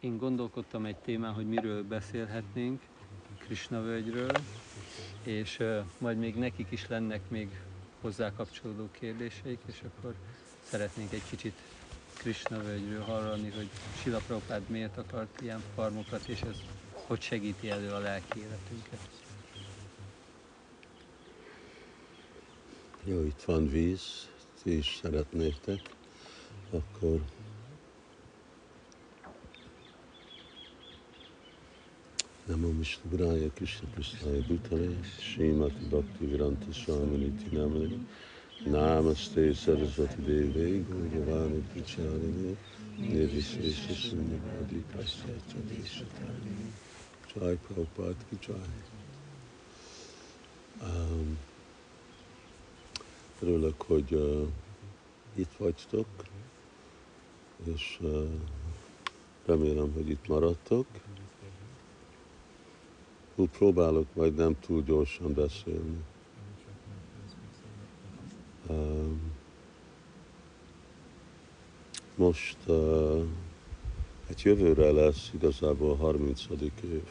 én gondolkodtam egy témán, hogy miről beszélhetnénk, Krishna völgyről, és majd még nekik is lennek még hozzá kapcsolódó kérdéseik, és akkor szeretnénk egy kicsit Krishna völgyről hallani, hogy Sila Prabhupád miért akart ilyen farmokat, és ez hogy segíti elő a lelki életünket. Jó, itt van víz, ti is szeretnétek, akkor Namo Vishnu Guraya Krishna Prasthaya Bhutale Srimati Bhakti Viranta Swami Niti Namani Namaste Saraswati Deve Guruvani Pracharine Nirvisesha Sunyavadi Paschatya Deshatani Jai Prabhupada Ki Jai um, Örülök, hogy uh, itt vagytok, és uh, remélem, hogy itt maradtok. Úgy próbálok majd nem túl gyorsan beszélni. Um, most egy jövőre lesz igazából 30. év.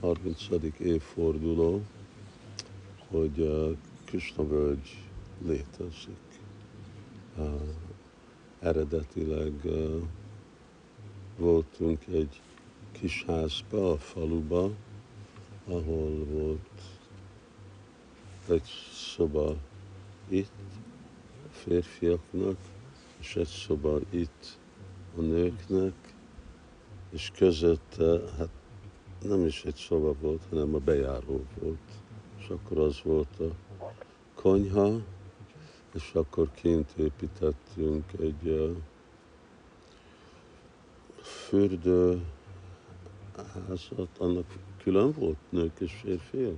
30. évforduló, hogy uh, Krishna völgy létezik. Uh, eredetileg voltunk egy kis házba, a faluba, ahol volt egy szoba itt a férfiaknak, és egy szoba itt a nőknek, és közötte, hát nem is egy szoba volt, hanem a bejáró volt. És akkor az volt a konyha, és akkor kint építettünk egy uh, fürdő házat, annak külön volt nők és férfiak?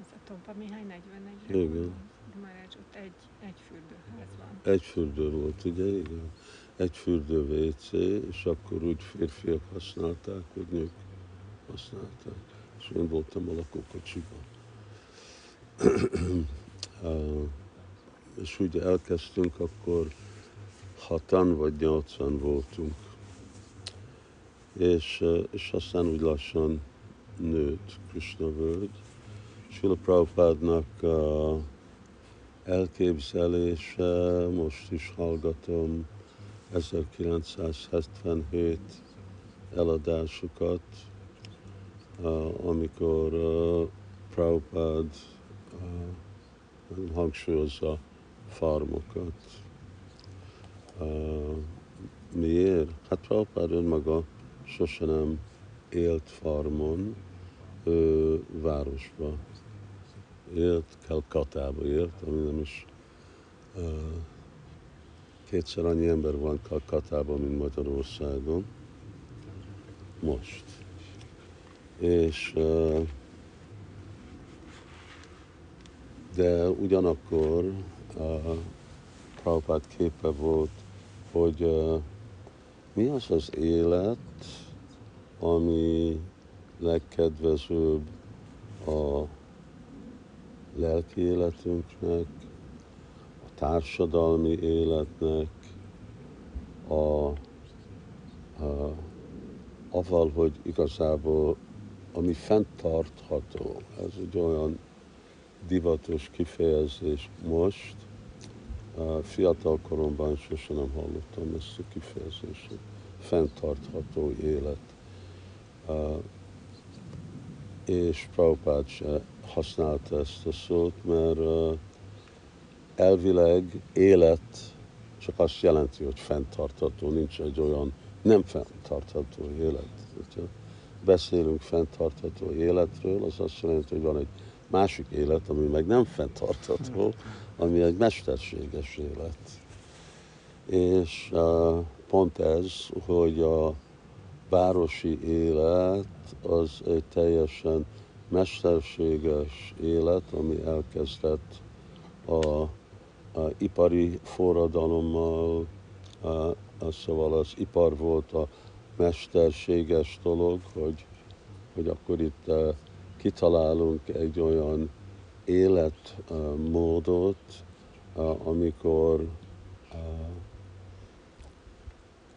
Ez a Tompa Mihály 40 Igen. Már ott egy, egy fürdőház van. Egy fürdő volt, ugye? Igen. Egy fürdő WC, és akkor úgy férfiak használták, hogy nők használták. És én voltam a lakókocsiban. uh, és úgy elkezdtünk, akkor hatan vagy nyolcan voltunk. És, és aztán úgy lassan nőtt Krishna völgy. Srila Prabhupádnak a elképzelése, most is hallgatom 1977 eladásukat, amikor Prabhupád hangsúlyozza farmokat. Miért? Hát Prabhupád önmaga sose nem élt farmon, ő városba élt, Kalkatába élt, ami nem is uh, kétszer annyi ember van Kalkatában, mint Magyarországon most. És uh, de ugyanakkor uh, Prabhupád képe volt, hogy uh, mi az az élet, ami legkedvezőbb a lelki életünknek, a társadalmi életnek, a, a, aval, hogy igazából ami fenntartható, ez egy olyan divatos kifejezés most, fiatal koromban sosem nem hallottam ezt a kifejezést, fenntartható élet. És Prabhupád használta ezt a szót, mert elvileg élet csak azt jelenti, hogy fenntartható, nincs egy olyan nem fenntartható élet. Ha beszélünk fenntartható életről, az azt jelenti, hogy van egy másik élet, ami meg nem fenntartható, ami egy mesterséges élet. És uh, pont ez, hogy a városi élet az egy teljesen mesterséges élet, ami elkezdett a, a ipari forradalommal, a, a, szóval az ipar volt a mesterséges dolog, hogy, hogy akkor itt uh, kitalálunk egy olyan életmódot, amikor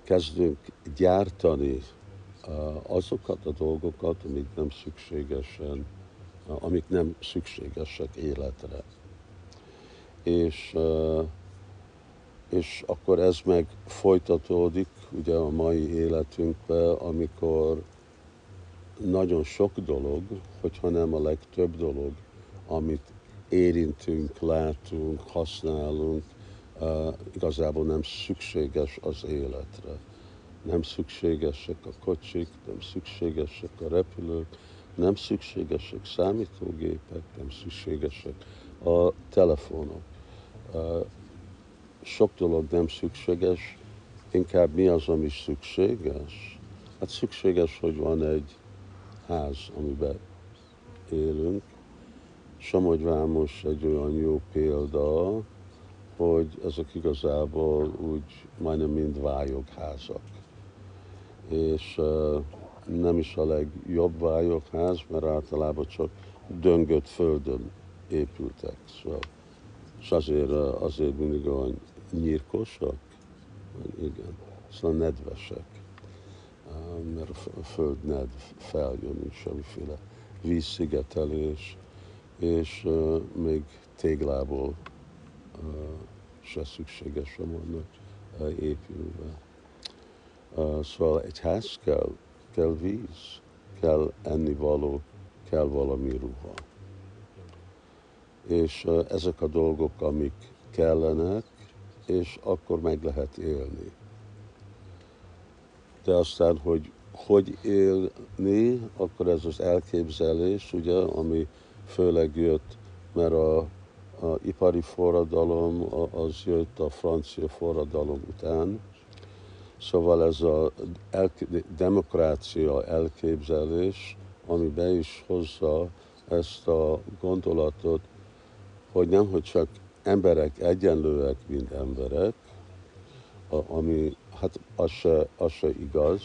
kezdünk gyártani azokat a dolgokat, amik nem szükségesen, amik nem szükségesek életre. És, és akkor ez meg folytatódik ugye a mai életünkbe, amikor nagyon sok dolog, hogyha nem a legtöbb dolog, amit érintünk, látunk, használunk, igazából nem szükséges az életre. Nem szükségesek a kocsik, nem szükségesek a repülők, nem szükségesek számítógépek, nem szükségesek a telefonok. Sok dolog nem szükséges, inkább mi az, ami szükséges? Hát szükséges, hogy van egy ház, amiben élünk. Somogy Vámos egy olyan jó példa, hogy ezek igazából úgy majdnem mind vályogházak. És nem is a legjobb vályogház, mert általában csak döngött földön épültek. Szóval, és azért, azért mindig olyan nyírkosak, igen, szóval nedvesek, mert a föld nedv feljön, nincs semmiféle vízszigetelés, és még téglából se szükséges, sem vannak épülve. Szóval egy ház kell, kell víz, kell ennivaló, kell valami ruha. És ezek a dolgok, amik kellenek, és akkor meg lehet élni. De aztán, hogy hogy élni, akkor ez az elképzelés, ugye, ami főleg jött, mert a, a ipari forradalom az jött a francia forradalom után, Szóval ez a demokrácia elképzelés, ami be is hozza ezt a gondolatot, hogy nem, hogy csak emberek egyenlőek, mint emberek, ami, hát az se, az se igaz,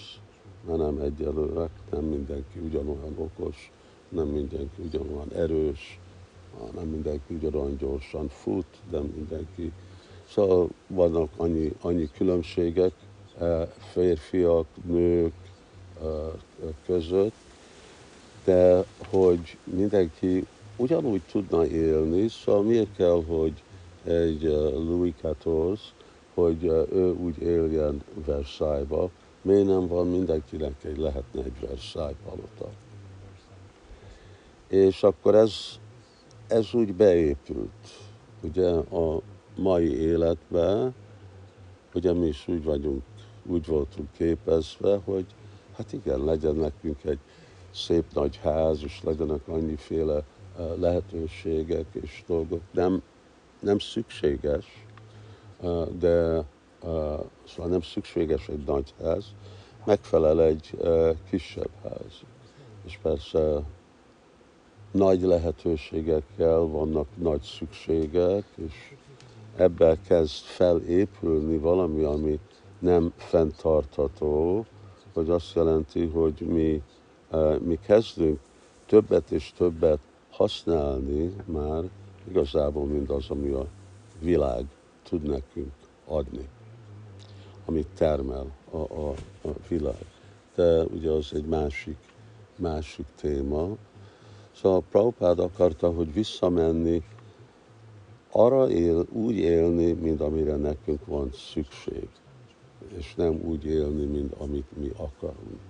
mert nem egyenlőek, nem mindenki ugyanolyan okos, nem mindenki ugyanolyan erős, nem mindenki ugyanolyan gyorsan fut, de mindenki. Szóval vannak annyi, annyi különbségek e, férfiak, nők e, között, de hogy mindenki ugyanúgy tudna élni, szóval miért kell, hogy egy uh, Louis XIV, hogy ő úgy éljen Versailles-ba, miért nem van mindenkinek egy, lehetne egy Versailles palota. És akkor ez, ez úgy beépült, ugye a mai életbe, ugye mi is úgy vagyunk, úgy voltunk képezve, hogy hát igen, legyen nekünk egy szép nagy ház, és legyenek annyiféle lehetőségek és dolgok. Nem, nem szükséges, de szóval nem szükséges egy nagy ház, megfelel egy kisebb ház. És persze nagy lehetőségekkel vannak nagy szükségek, és ebben kezd felépülni valami, ami nem fenntartható, hogy azt jelenti, hogy mi, mi kezdünk többet és többet használni már igazából mindaz, ami a világ tud nekünk adni, amit termel a, a, a világ. De ugye az egy másik, másik téma. Szóval Prabhupád akarta, hogy visszamenni, arra él, úgy élni, mint amire nekünk van szükség, és nem úgy élni, mint amit mi akarunk.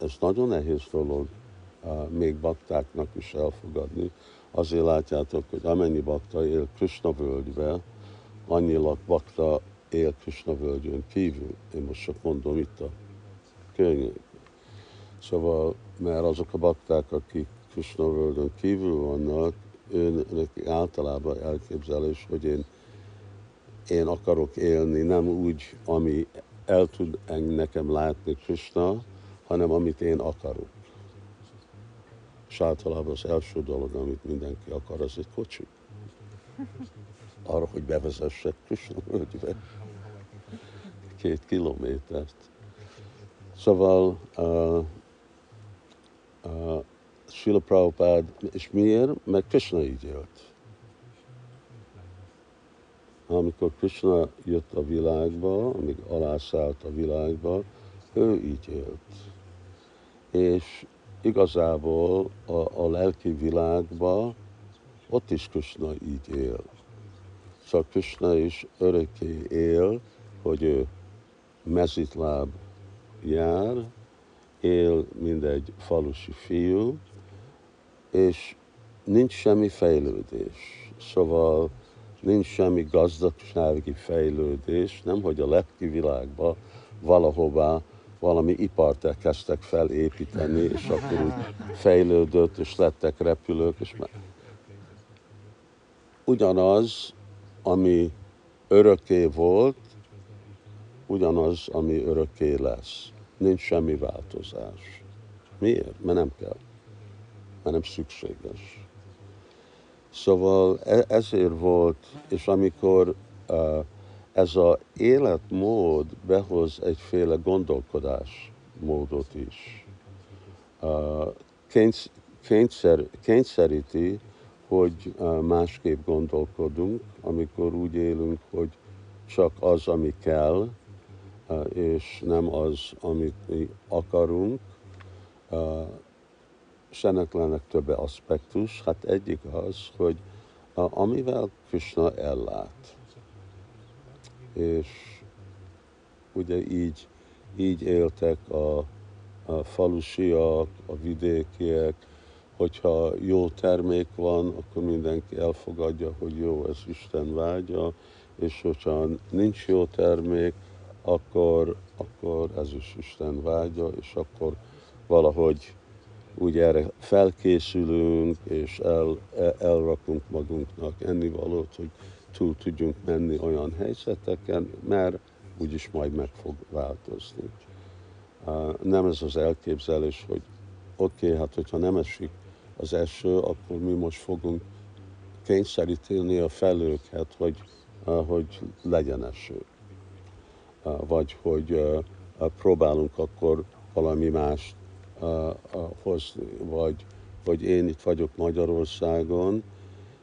Ez nagyon nehéz dolog még baktáknak is elfogadni. Azért látjátok, hogy amennyi bakta él Krishna völgybe, annyi bakta él Krishna völgyön kívül. Én most csak mondom itt a könyvét. Szóval, mert azok a bakták, akik Krishna völgyön kívül vannak, őnek általában elképzelés, hogy én, én akarok élni, nem úgy, ami el tud nekem látni Krishna, hanem amit én akarok. És általában az első dolog, amit mindenki akar, az egy kocsi. Arra, hogy bevezessek Krishna völgybe. Két kilométert. Szóval uh, uh, Srila Prabhupád, és miért? Mert Krishna így élt. amikor Krishna jött a világba, amíg alászállt a világba, ő így élt. És igazából a, a lelki világba ott is Krishna így él. Csak Krishna is örökké él, hogy ő mezitláb jár, él, mint egy falusi fiú, és nincs semmi fejlődés. Szóval nincs semmi gazdagsági fejlődés, nem hogy a lelki világban valahová valami ipart elkezdtek felépíteni, és akkor úgy fejlődött, és lettek repülők, és már ugyanaz, ami örökké volt, ugyanaz, ami örökké lesz. Nincs semmi változás. Miért? Mert nem kell. Mert nem szükséges. Szóval e- ezért volt, és amikor uh, ez az életmód behoz egyféle gondolkodás módot is. Uh, kényszer, kényszeríti, hogy másképp gondolkodunk, amikor úgy élünk, hogy csak az, ami kell, és nem az, amit mi akarunk. És ennek lennek több aspektus. Hát egyik az, hogy amivel Krishna ellát. És ugye így, így éltek a, a falusiak, a vidékiek, hogyha jó termék van, akkor mindenki elfogadja, hogy jó, ez Isten vágya, és hogyha nincs jó termék, akkor, akkor ez is Isten vágya, és akkor valahogy úgy erre felkészülünk, és el, el, elrakunk magunknak ennivalót, hogy túl tudjunk menni olyan helyzeteken, mert úgyis majd meg fog változni. Nem ez az elképzelés, hogy oké, okay, hát hogyha nem esik az eső, akkor mi most fogunk kényszeríteni a felőket, hogy, hogy legyen eső. Vagy hogy próbálunk akkor valami mást hozni, vagy hogy én itt vagyok Magyarországon,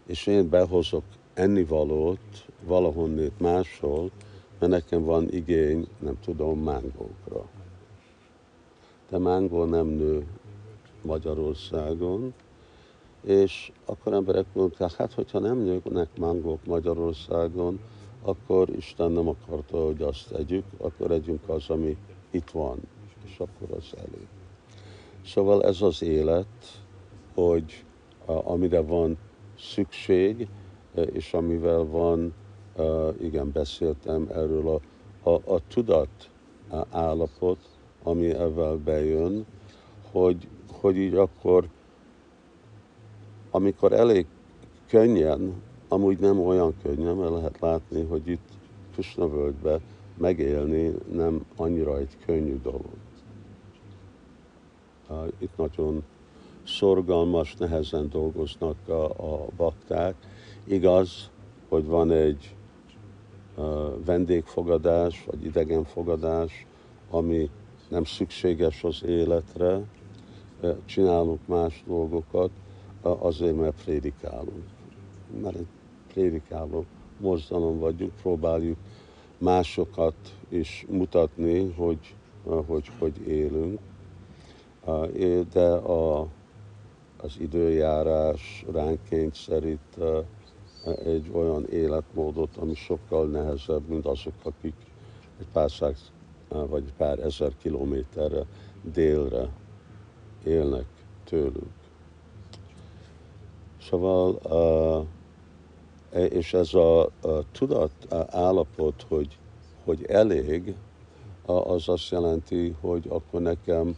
és én behozok ennivalót valahonnét máshol, mert nekem van igény, nem tudom, mángókra. De mángó nem nő Magyarországon, és akkor emberek mondták, hát hogyha nem nőnek mangók Magyarországon, akkor Isten nem akarta, hogy azt tegyük, akkor együnk az, ami itt van, és akkor az elég. Szóval ez az élet, hogy amire van szükség, és amivel van, igen, beszéltem erről a, a, a tudat állapot, ami ezzel bejön, hogy hogy így akkor, amikor elég könnyen, amúgy nem olyan könnyen, mert lehet látni, hogy itt Krishna völgybe megélni nem annyira egy könnyű dolog. Itt nagyon szorgalmas, nehezen dolgoznak a, a bakták. Igaz, hogy van egy vendégfogadás, vagy idegenfogadás, ami nem szükséges az életre, csinálunk más dolgokat, azért, mert prédikálunk. Mert prédikáló mozdalom vagyunk, próbáljuk másokat is mutatni, hogy hogy, hogy élünk. De a, az időjárás ránk kényszerít egy olyan életmódot, ami sokkal nehezebb, mint azok, akik egy pár száz vagy pár ezer kilométerre délre élnek tőlük. Szóval, uh, és ez a, a tudat állapot, hogy, hogy elég, az azt jelenti, hogy akkor nekem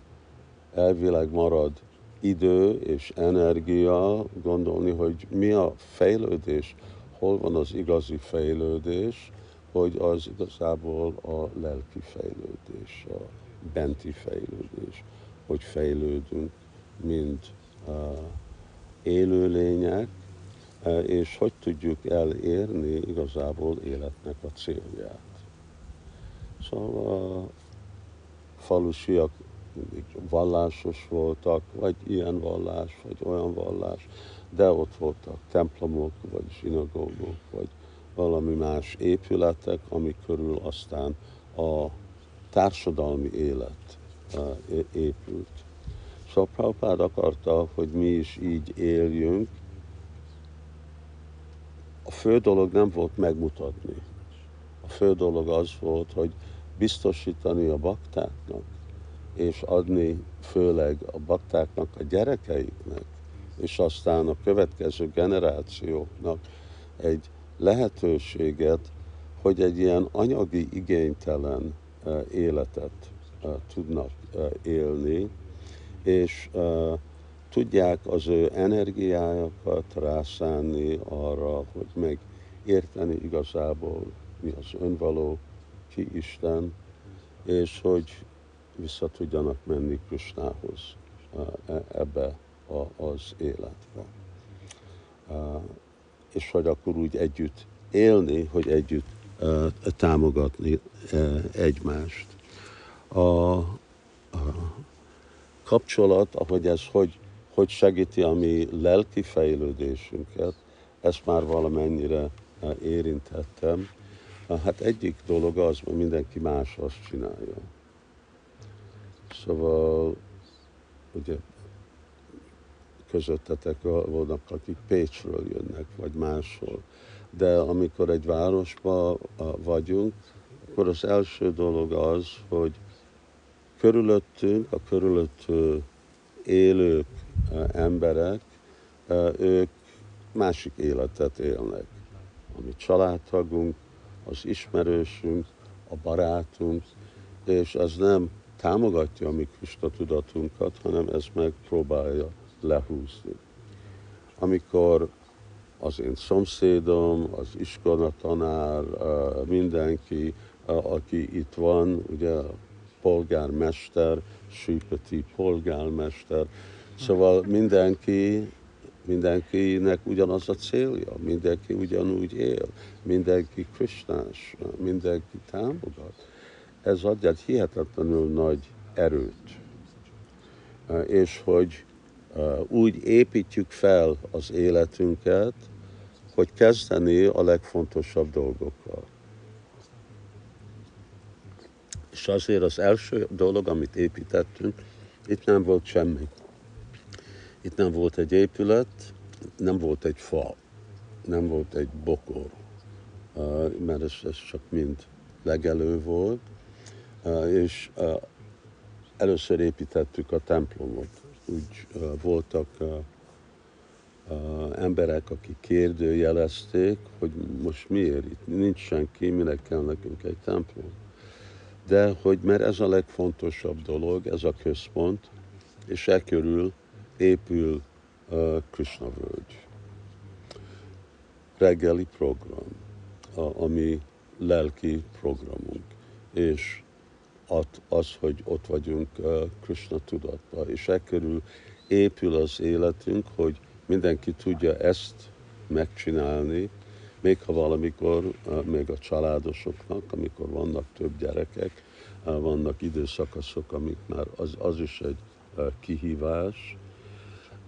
elvileg marad idő és energia gondolni, hogy mi a fejlődés, hol van az igazi fejlődés, hogy az igazából a lelki fejlődés, a benti fejlődés hogy fejlődünk, mint uh, élőlények, és hogy tudjuk elérni igazából életnek a célját. Szóval a falusiak vallásos voltak, vagy ilyen vallás, vagy olyan vallás, de ott voltak templomok, vagy zsinagógok, vagy, valami más épületek, amik körül aztán a társadalmi élet épült. Szóval Prabhupád akarta, hogy mi is így éljünk. A fő dolog nem volt megmutatni. A fő dolog az volt, hogy biztosítani a baktáknak, és adni főleg a baktáknak, a gyerekeiknek, és aztán a következő generációknak egy lehetőséget, hogy egy ilyen anyagi igénytelen eh, életet eh, tudnak eh, élni, és tudják az ő energiájukat rászánni arra, hogy megérteni igazából mi az önvaló, ki Isten, és hogy vissza tudjanak menni Krisnához e, ebbe az életbe. És hogy akkor úgy együtt élni, hogy együtt támogatni egymást. A, a kapcsolat, ahogy ez hogy, hogy segíti a mi lelki fejlődésünket, ezt már valamennyire érintettem. Hát egyik dolog az, hogy mindenki más azt csinálja. Szóval ugye közöttetek vannak, akik Pécsről jönnek, vagy máshol. De amikor egy városban vagyunk, akkor az első dolog az, hogy körülöttünk, a körülött élők, emberek, ők másik életet élnek. A mi családtagunk, az ismerősünk, a barátunk, és az nem támogatja a mi Krista tudatunkat, hanem ez megpróbálja lehúzni. Amikor az én szomszédom, az iskolatanár, mindenki, aki itt van, ugye polgármester, Süpeti polgármester, szóval mindenki, mindenkinek ugyanaz a célja, mindenki ugyanúgy él, mindenki krisnás, mindenki támogat. Ez adja egy hihetetlenül nagy erőt. És hogy úgy építjük fel az életünket, hogy kezdeni a legfontosabb dolgokkal. És azért az első dolog, amit építettünk, itt nem volt semmi. Itt nem volt egy épület, nem volt egy fa, nem volt egy bokor, mert ez, ez csak mind legelő volt, és először építettük a templomot. Úgy voltak emberek, akik kérdőjelezték, hogy most miért itt? Nincs senki, minek kell nekünk egy templom? De hogy mert ez a legfontosabb dolog, ez a központ, és e körül épül Krishna völgy. Reggeli program, a, ami lelki programunk, és az, hogy ott vagyunk Krishna tudatba, és e épül az életünk, hogy mindenki tudja ezt megcsinálni, még ha valamikor, még a családosoknak, amikor vannak több gyerekek, vannak időszakaszok, amik már az, az is egy kihívás,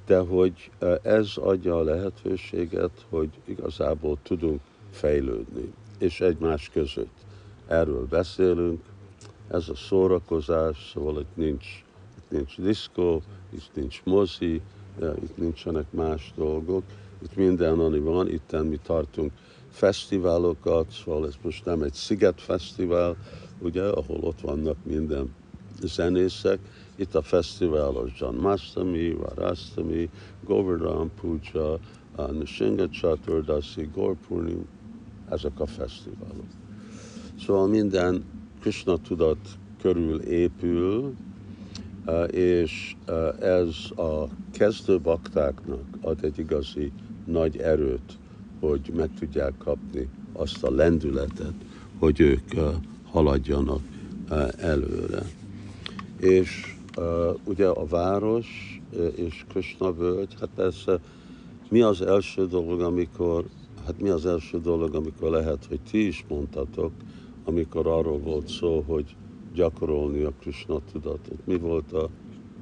de hogy ez adja a lehetőséget, hogy igazából tudunk fejlődni, és egymás között. Erről beszélünk, ez a szórakozás, szóval itt nincs, itt nincs diszkó, itt nincs mozi, itt nincsenek más dolgok, itt minden, ami van, itt mi tartunk fesztiválokat, szóval ez most nem egy szigetfesztivál, ugye, ahol ott vannak minden zenészek. Itt a fesztivál az John Mastami, Varastami, Govardhan Puja, Nishinga Chaturdasi, Gorpurnim, ezek a fesztiválok. Szóval minden Krishna tudat körül épül, és ez a kezdő baktáknak ad egy igazi nagy erőt, hogy meg tudják kapni azt a lendületet, hogy ők haladjanak előre. És ugye a város és Krishna völgy, hát persze mi az első dolog, amikor, hát mi az első dolog, amikor lehet, hogy ti is mondtatok, amikor arról volt szó, hogy gyakorolni a Krishna tudatot. Mi volt a,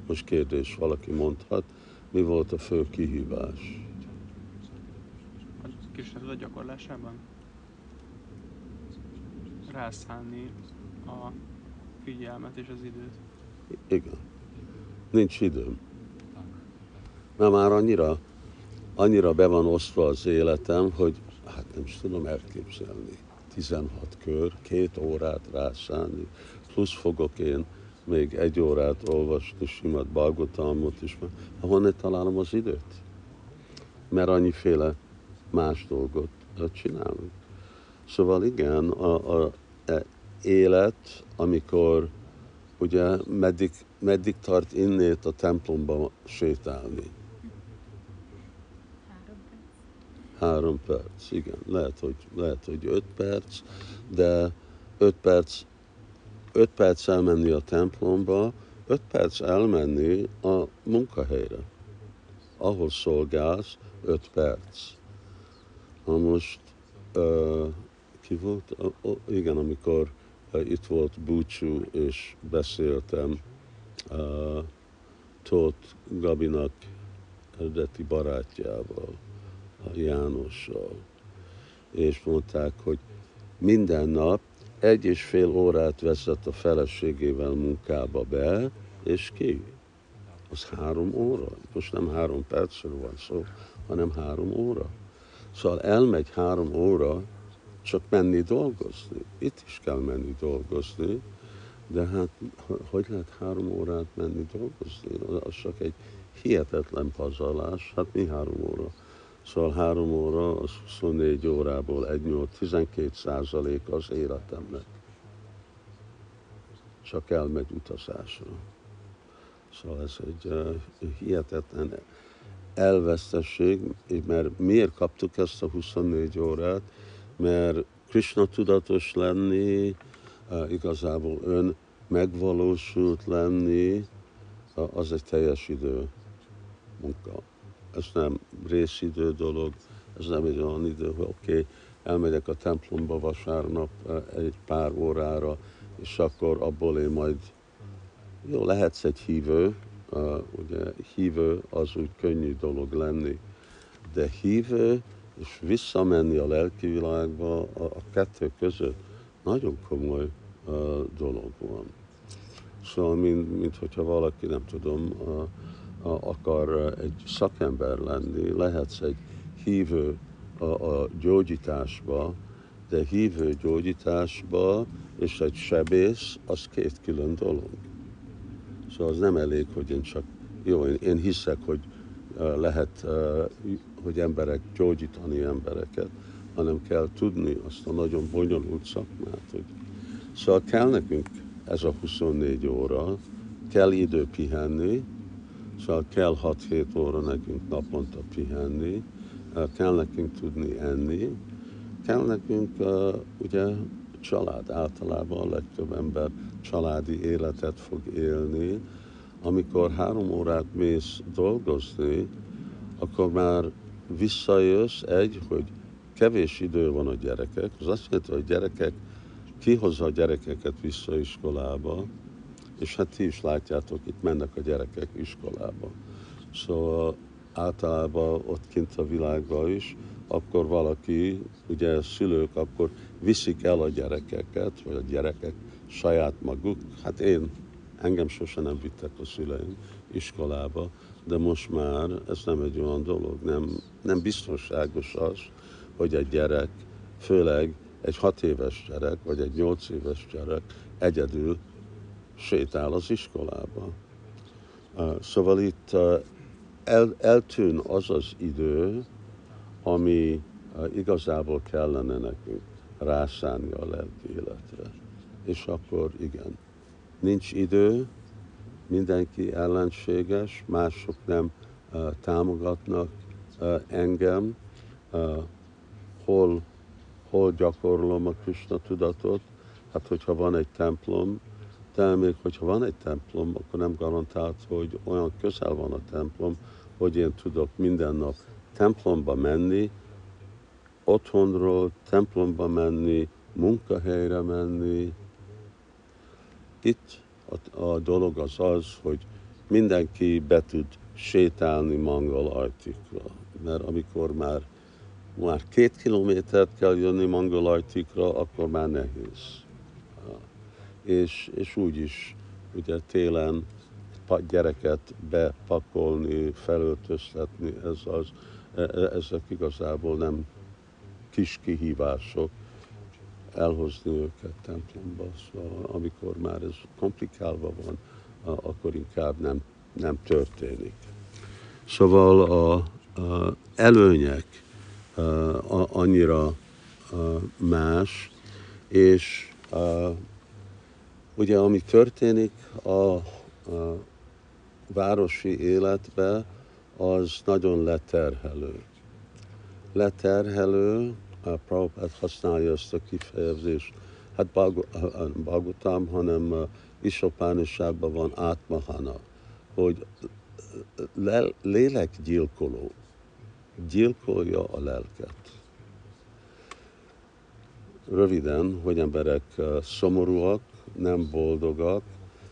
most kérdés, valaki mondhat, mi volt a fő kihívás? Krishna tudat gyakorlásában? rászánni a figyelmet és az időt. Igen. Nincs időm. Mert már annyira, annyira be van osztva az életem, hogy hát nem is tudom elképzelni. 16 kör, két órát rászállni, plusz fogok én még egy órát olvasni simát Balgotalmot is, honnan találom az időt? Mert annyiféle más dolgot csinálunk. Szóval igen, a, a, a élet, amikor ugye meddig, meddig tart innét a templomba sétálni? Három perc, igen. Lehet, hogy, lehet, hogy öt perc, de öt perc, öt perc elmenni a templomba, öt perc elmenni a munkahelyre, ahol szolgálsz, öt perc. Na most, uh, ki volt? Uh, igen, amikor itt volt búcsú, és beszéltem uh, Tóth Gabinak eredeti barátjával, a Jánossal, és mondták, hogy minden nap egy és fél órát veszett a feleségével munkába be, és ki? Az három óra. Most nem három percről van szó, hanem három óra. Szóval elmegy három óra, csak menni dolgozni. Itt is kell menni dolgozni, de hát hogy lehet három órát menni dolgozni? Az csak egy hihetetlen pazarlás. Hát mi három óra? Szóval három óra, az 24 órából 1 8, 12 százalék az életemnek. Csak elmegy utazásra. Szóval ez egy uh, hihetetlen elvesztesség, mert miért kaptuk ezt a 24 órát? Mert Krishna tudatos lenni, igazából ön megvalósult lenni, az egy teljes idő munka. Ez nem részidő dolog, ez nem egy olyan idő, hogy oké, okay, elmegyek a templomba vasárnap egy pár órára, és akkor abból én majd, jó, lehetsz egy hívő, ugye hívő az úgy könnyű dolog lenni, de hívő és visszamenni a lelki világba, a, a kettő között nagyon komoly uh, dolog van. Szóval, mint, mint hogyha valaki, nem tudom, uh, akar egy szakember lenni, lehetsz egy hívő a, a gyógyításba, de hívő gyógyításba és egy sebész, az két külön dolog. Szóval az nem elég, hogy én csak, jó, én, én hiszek, hogy lehet, hogy emberek gyógyítani embereket, hanem kell tudni azt a nagyon bonyolult szakmát. Hogy... Szóval kell nekünk ez a 24 óra, kell idő pihenni, Szóval kell 6-7 óra nekünk naponta pihenni, kell nekünk tudni enni, kell nekünk uh, ugye család, általában a legtöbb ember családi életet fog élni. Amikor három órát mész dolgozni, akkor már visszajössz egy, hogy kevés idő van a gyerekek, az azt jelenti, hogy a gyerekek kihozza a gyerekeket vissza iskolába, és hát ti is látjátok, itt mennek a gyerekek iskolába. Szóval általában ott kint a világban is, akkor valaki, ugye a szülők akkor viszik el a gyerekeket, vagy a gyerekek saját maguk. Hát én, engem sose nem vittek a szüleim iskolába, de most már ez nem egy olyan dolog, nem, nem biztonságos az, hogy egy gyerek, főleg egy hat éves gyerek, vagy egy nyolc éves gyerek egyedül sétál az iskolába. Szóval itt el, eltűn az az idő, ami igazából kellene nekünk rászállni a lelki életre. És akkor igen, nincs idő, mindenki ellenséges, mások nem uh, támogatnak uh, engem, uh, hol, hol gyakorlom a Krishna tudatot, hát hogyha van egy templom, de még hogyha van egy templom, akkor nem garantált, hogy olyan közel van a templom, hogy én tudok minden nap templomba menni, otthonról templomba menni, munkahelyre menni. Itt a, a dolog az az, hogy mindenki be tud sétálni Mangal ajtikra. Mert amikor már már két kilométert kell jönni Mangalajtikra, akkor már nehéz. És, és úgy is, ugye télen gyereket bepakolni, felöltöztetni, ez az, e, e, ezek igazából nem kis kihívások, elhozni őket templomba, szóval amikor már ez komplikálva van, akkor inkább nem, nem történik. Szóval a, a előnyek a, annyira a, más, és a, ugye ami történik a, a városi életbe, az nagyon leterhelő. Leterhelő, a Prabhupád használja ezt a kifejezést, hát Bagutam, hanem Isopánisságban van átmahana, hogy le, lélekgyilkoló gyilkolja a lelket. Röviden, hogy emberek szomorúak, nem boldogak,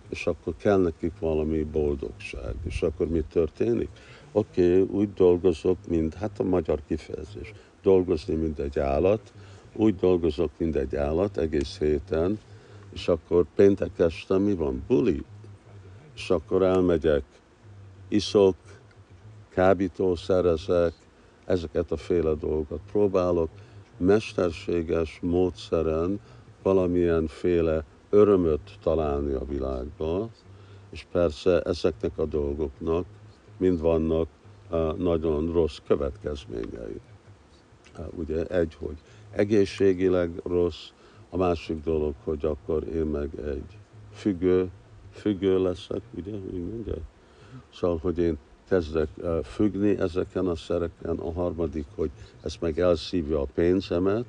és akkor kell nekik valami boldogság. És akkor mi történik? Oké, okay, úgy dolgozok, mint, hát a magyar kifejezés, dolgozni, mint egy állat, úgy dolgozok, mint egy állat egész héten, és akkor péntek este mi van? Buli. És akkor elmegyek, iszok, kábítószerezek, ezeket a féle dolgokat próbálok mesterséges módszeren valamilyen féle örömöt találni a világba, és persze ezeknek a dolgoknak mind vannak uh, nagyon rossz következményei. Uh, ugye egy, hogy egészségileg rossz, a másik dolog, hogy akkor én meg egy függő, függő leszek, ugye, úgy mondja? Szóval, hogy én kezdek függni ezeken a szereken, a harmadik, hogy ez meg elszívja a pénzemet.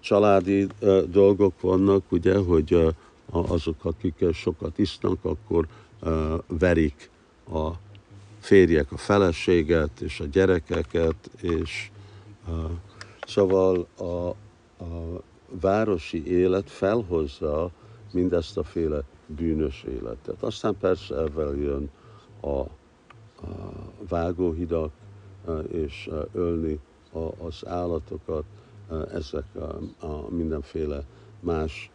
Családi dolgok vannak, ugye, hogy azok, akik sokat isznak, akkor verik a férjek a feleséget és a gyerekeket, és szóval a, a városi élet felhozza mindezt a féle bűnös életet. Aztán persze ebben jön a, a vágóhidak, és ölni az állatokat, ezek a, a mindenféle más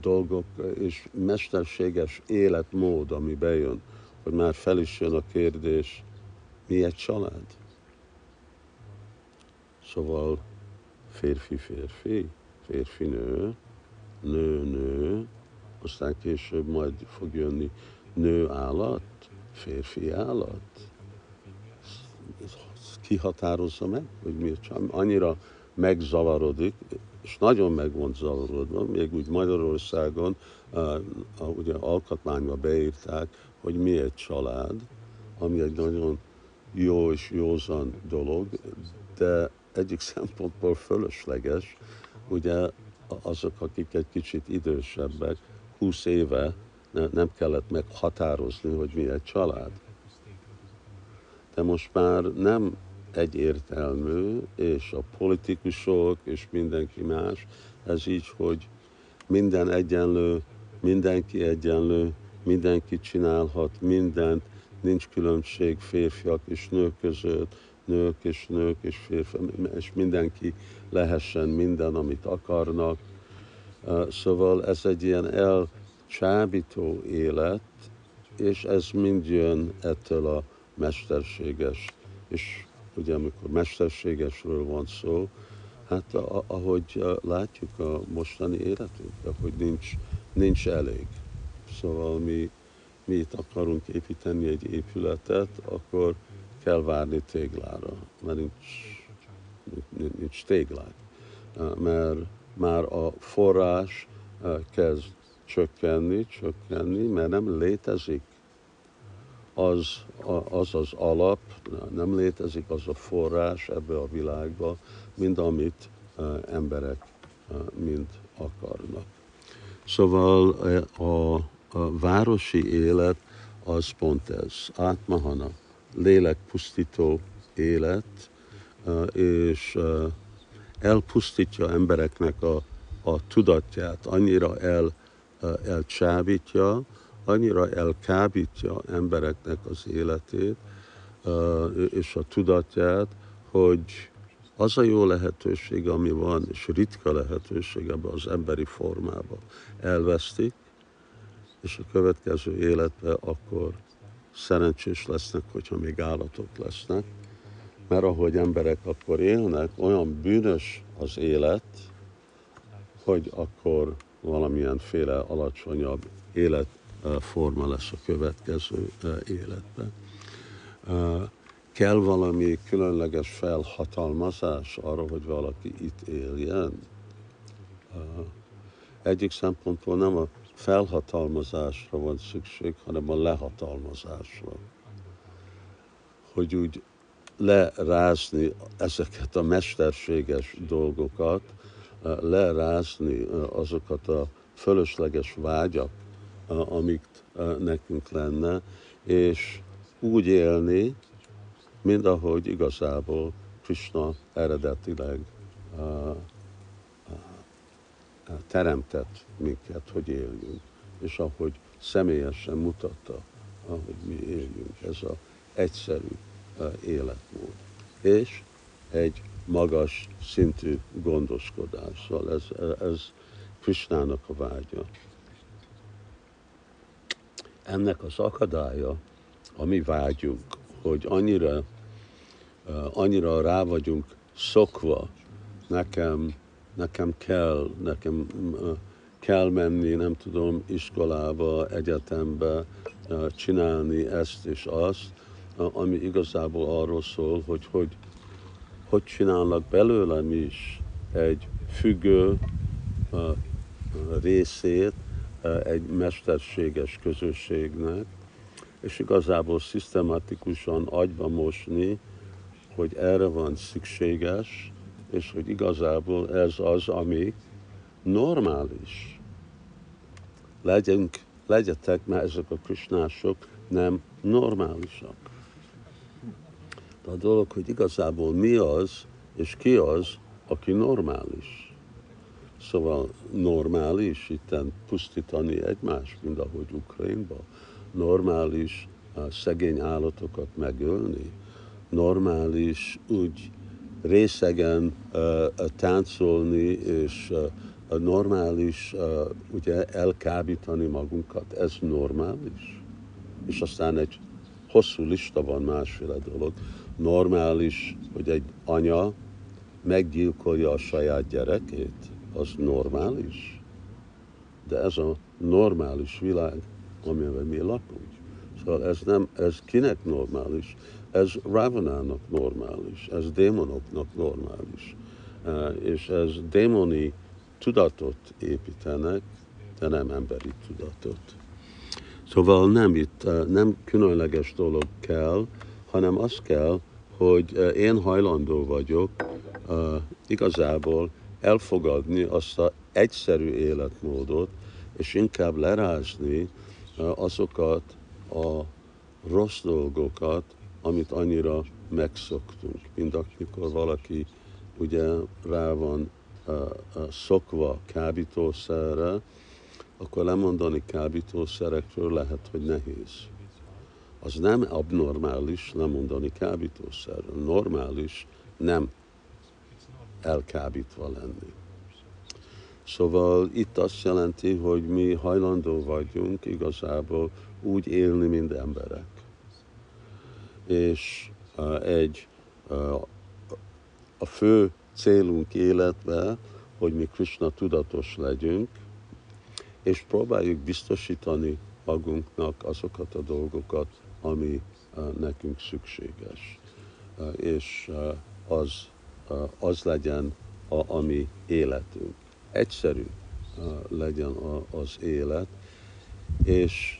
dolgok, és mesterséges életmód, ami bejön, hogy már fel is jön a kérdés, mi egy család? Szóval férfi-férfi, férfi-nő, nő-nő, aztán később majd fog jönni nő állat, férfi állat. Ki határozza meg, hogy miért annyira megzavarodik, és nagyon meg van zavarodva, még úgy Magyarországon, uh, uh, ugye alkotmányba beírták, hogy mi egy család, ami egy nagyon jó és józan dolog, de egyik szempontból fölösleges, ugye azok, akik egy kicsit idősebbek, 20 éve nem kellett meghatározni, hogy mi egy család. De most már nem egyértelmű, és a politikusok és mindenki más, ez így, hogy minden egyenlő, mindenki egyenlő, mindenki csinálhat mindent, nincs különbség férfiak és nők között, nők és nők és férfiak, és mindenki lehessen minden, amit akarnak, Szóval ez egy ilyen elcsábító élet, és ez mind jön ettől a mesterséges. És ugye amikor mesterségesről van szó, hát ahogy látjuk a mostani életünkben, hogy nincs, nincs elég. Szóval mi, mi itt akarunk építeni egy épületet, akkor kell várni téglára, mert nincs, nincs, téglák. Mert már a forrás kezd csökkenni, csökkenni, mert nem létezik az az, az alap, nem létezik az a forrás ebbe a világba, mint amit emberek mind akarnak. Szóval a, a városi élet az pont ez, átmahana, lélekpusztító élet, és elpusztítja embereknek a, a tudatját, annyira el, elcsábítja, annyira elkábítja embereknek az életét és a tudatját, hogy az a jó lehetőség, ami van, és ritka lehetőség ebbe az emberi formába. Elvesztik, és a következő életben akkor szerencsés lesznek, hogyha még állatok lesznek, mert ahogy emberek akkor élnek, olyan bűnös az élet, hogy akkor valamilyen féle alacsonyabb életforma lesz a következő életben. Kell valami különleges felhatalmazás arra, hogy valaki itt éljen? Egyik szempontból nem a felhatalmazásra van szükség, hanem a lehatalmazásra. Hogy úgy lerázni ezeket a mesterséges dolgokat, lerázni azokat a fölösleges vágyak, amik nekünk lenne, és úgy élni, mint ahogy igazából Krishna eredetileg teremtett minket, hogy éljünk, és ahogy személyesen mutatta, ahogy mi éljünk. Ez az egyszerű életmód. És egy magas szintű gondoskodással. Ez, ez Krisnának a vágya. Ennek az akadálya, a mi vágyunk, hogy annyira, annyira rá vagyunk szokva, nekem, nekem kell, nekem kell menni, nem tudom, iskolába, egyetembe, csinálni ezt és azt, ami igazából arról szól, hogy hogy, hogy csinálnak belőlem is egy függő részét egy mesterséges közösségnek, és igazából szisztematikusan agyba mosni, hogy erre van szükséges, és hogy igazából ez az, ami normális. Legyünk, legyetek, mert ezek a krisnások nem normálisak. De a dolog, hogy igazából mi az, és ki az, aki normális. Szóval normális itten pusztítani egymást, mint ahogy Ukrajnban. Normális szegény állatokat megölni. Normális úgy részegen táncolni és normális ugye elkábítani magunkat. Ez normális? És aztán egy hosszú lista van másféle dolog. Normális, hogy egy anya meggyilkolja a saját gyerekét, az normális. De ez a normális világ, amiben mi lakunk. Szóval ez nem, ez kinek normális? Ez Ravanának normális, ez démonoknak normális. És ez démoni tudatot építenek, de nem emberi tudatot. Szóval nem itt, nem különleges dolog kell, hanem az kell, hogy én hajlandó vagyok igazából elfogadni azt az egyszerű életmódot, és inkább lerázni azokat a rossz dolgokat, amit annyira megszoktunk. Mint amikor valaki ugye rá van uh, uh, szokva kábítószerre, akkor lemondani kábítószerekről lehet, hogy nehéz. Az nem abnormális lemondani kábítószerről. Normális nem elkábítva lenni. Szóval itt azt jelenti, hogy mi hajlandó vagyunk igazából úgy élni, mint emberek. És egy a fő célunk életben, hogy mi Krishna tudatos legyünk, és próbáljuk biztosítani magunknak azokat a dolgokat, ami nekünk szükséges. És az, az legyen a, a mi életünk. Egyszerű legyen az élet, és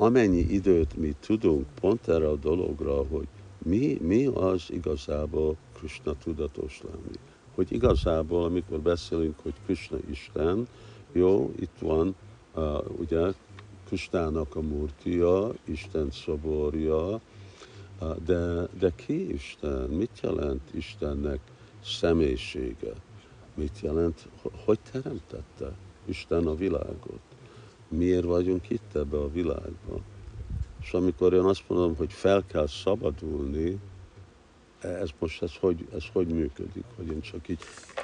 amennyi időt mi tudunk pont erre a dologra, hogy mi, mi az igazából Krishna tudatos lenni. Hogy igazából, amikor beszélünk, hogy Krishna Isten, jó, itt van uh, ugye Krishnának a murtia, Isten szoborja, uh, de, de ki Isten? Mit jelent Istennek személyisége? Mit jelent, hogy teremtette Isten a világot? Miért vagyunk itt ebbe a világba. És amikor én azt mondom, hogy fel kell szabadulni, ez most ez hogy, ez hogy működik, hogy én csak így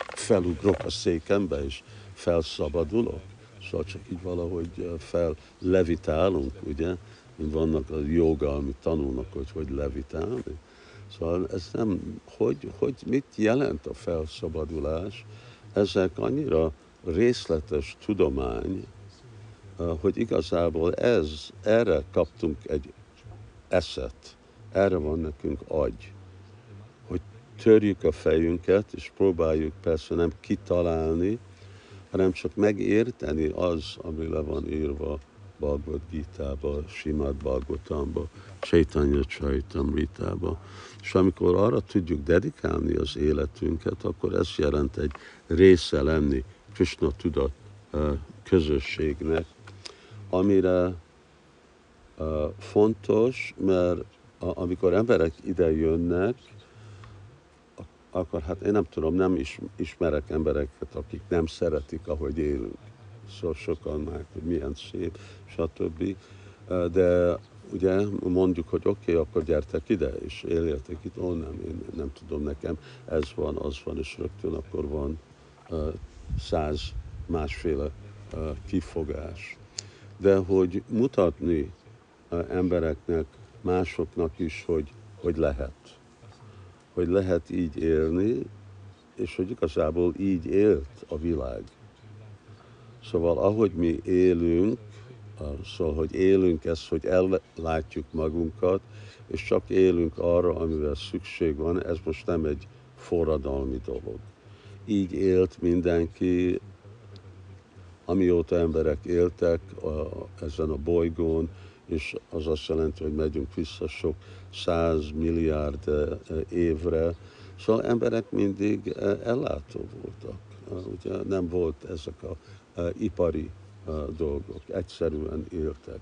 felugrok a székembe, és felszabadulok, szóval csak így valahogy fellevitálunk, ugye, mint vannak a joga, amit tanulnak, hogy hogy levitálni. Szóval ez nem, hogy, hogy mit jelent a felszabadulás, ezek annyira részletes tudomány, hogy igazából ez, erre kaptunk egy eszet, erre van nekünk agy, hogy törjük a fejünket, és próbáljuk persze nem kitalálni, hanem csak megérteni az, ami le van írva Bhagavad Gita-ba, Simad Bhagavatamba, Chaitanya Chaitamrita-ba. És amikor arra tudjuk dedikálni az életünket, akkor ez jelent egy része lenni Krishna tudat közösségnek, amire fontos, mert amikor emberek ide jönnek, akkor hát én nem tudom, nem is, ismerek embereket, akik nem szeretik, ahogy élünk. Szóval sokan már, hogy milyen szép, stb. De ugye mondjuk, hogy oké, okay, akkor gyertek ide, és éljetek itt, ó nem, én nem tudom, nekem ez van, az van, és rögtön akkor van uh, száz másféle uh, kifogás. De hogy mutatni embereknek, másoknak is, hogy, hogy lehet. Hogy lehet így élni, és hogy igazából így élt a világ. Szóval ahogy mi élünk, Szóval, hogy élünk ezt, hogy ellátjuk magunkat, és csak élünk arra, amivel szükség van, ez most nem egy forradalmi dolog. Így élt mindenki, amióta emberek éltek a, ezen a bolygón, és az azt jelenti, hogy megyünk vissza sok száz milliárd évre. Szóval emberek mindig ellátó voltak. Ugye nem volt ezek a, ipari dolgok, egyszerűen éltek.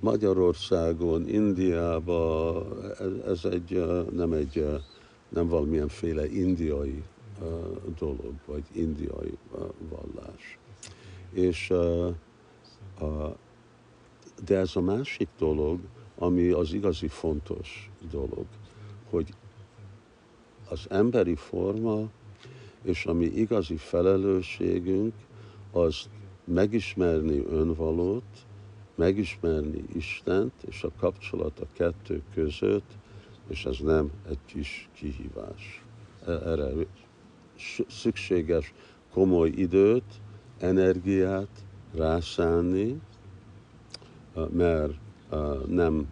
Magyarországon, Indiában ez egy, nem egy, nem valamilyenféle indiai dolog, vagy indiai vallás. És de ez a másik dolog, ami az igazi fontos dolog, hogy az emberi forma és a mi igazi felelősségünk az megismerni önvalót, megismerni Istent, és a kapcsolat a kettő között, és ez nem egy kis kihívás. E, erre szükséges komoly időt, energiát rászánni, mert nem,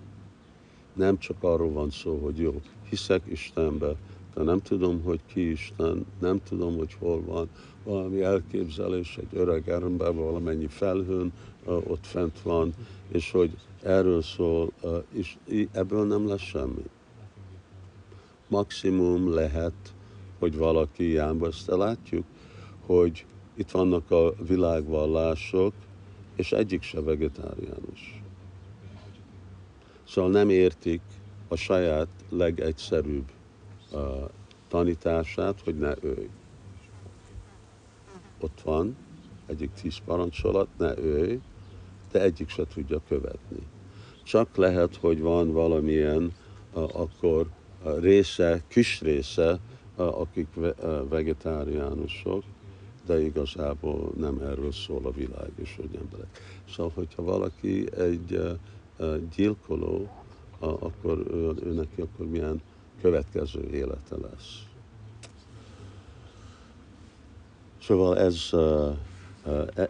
nem csak arról van szó, hogy jó, hiszek Istenbe, de nem tudom, hogy ki Isten, nem tudom, hogy hol van, valami elképzelés egy öreg ember valamennyi felhőn ott fent van, és hogy erről szól, és ebből nem lesz semmi. Maximum lehet, hogy valaki járba, ezt látjuk, hogy itt vannak a világvallások, és egyik se vegetáriánus. Szóval nem értik a saját legegyszerűbb uh, tanítását, hogy ne őj ott van, egyik tíz parancsolat, ne őj, de egyik se tudja követni. Csak lehet, hogy van valamilyen akkor része, kis része, akik vegetáriánusok, de igazából nem erről szól a világ és hogy emberek. Szóval, hogyha valaki egy gyilkoló, akkor ő, ő neki akkor milyen következő élete lesz. Szóval ez,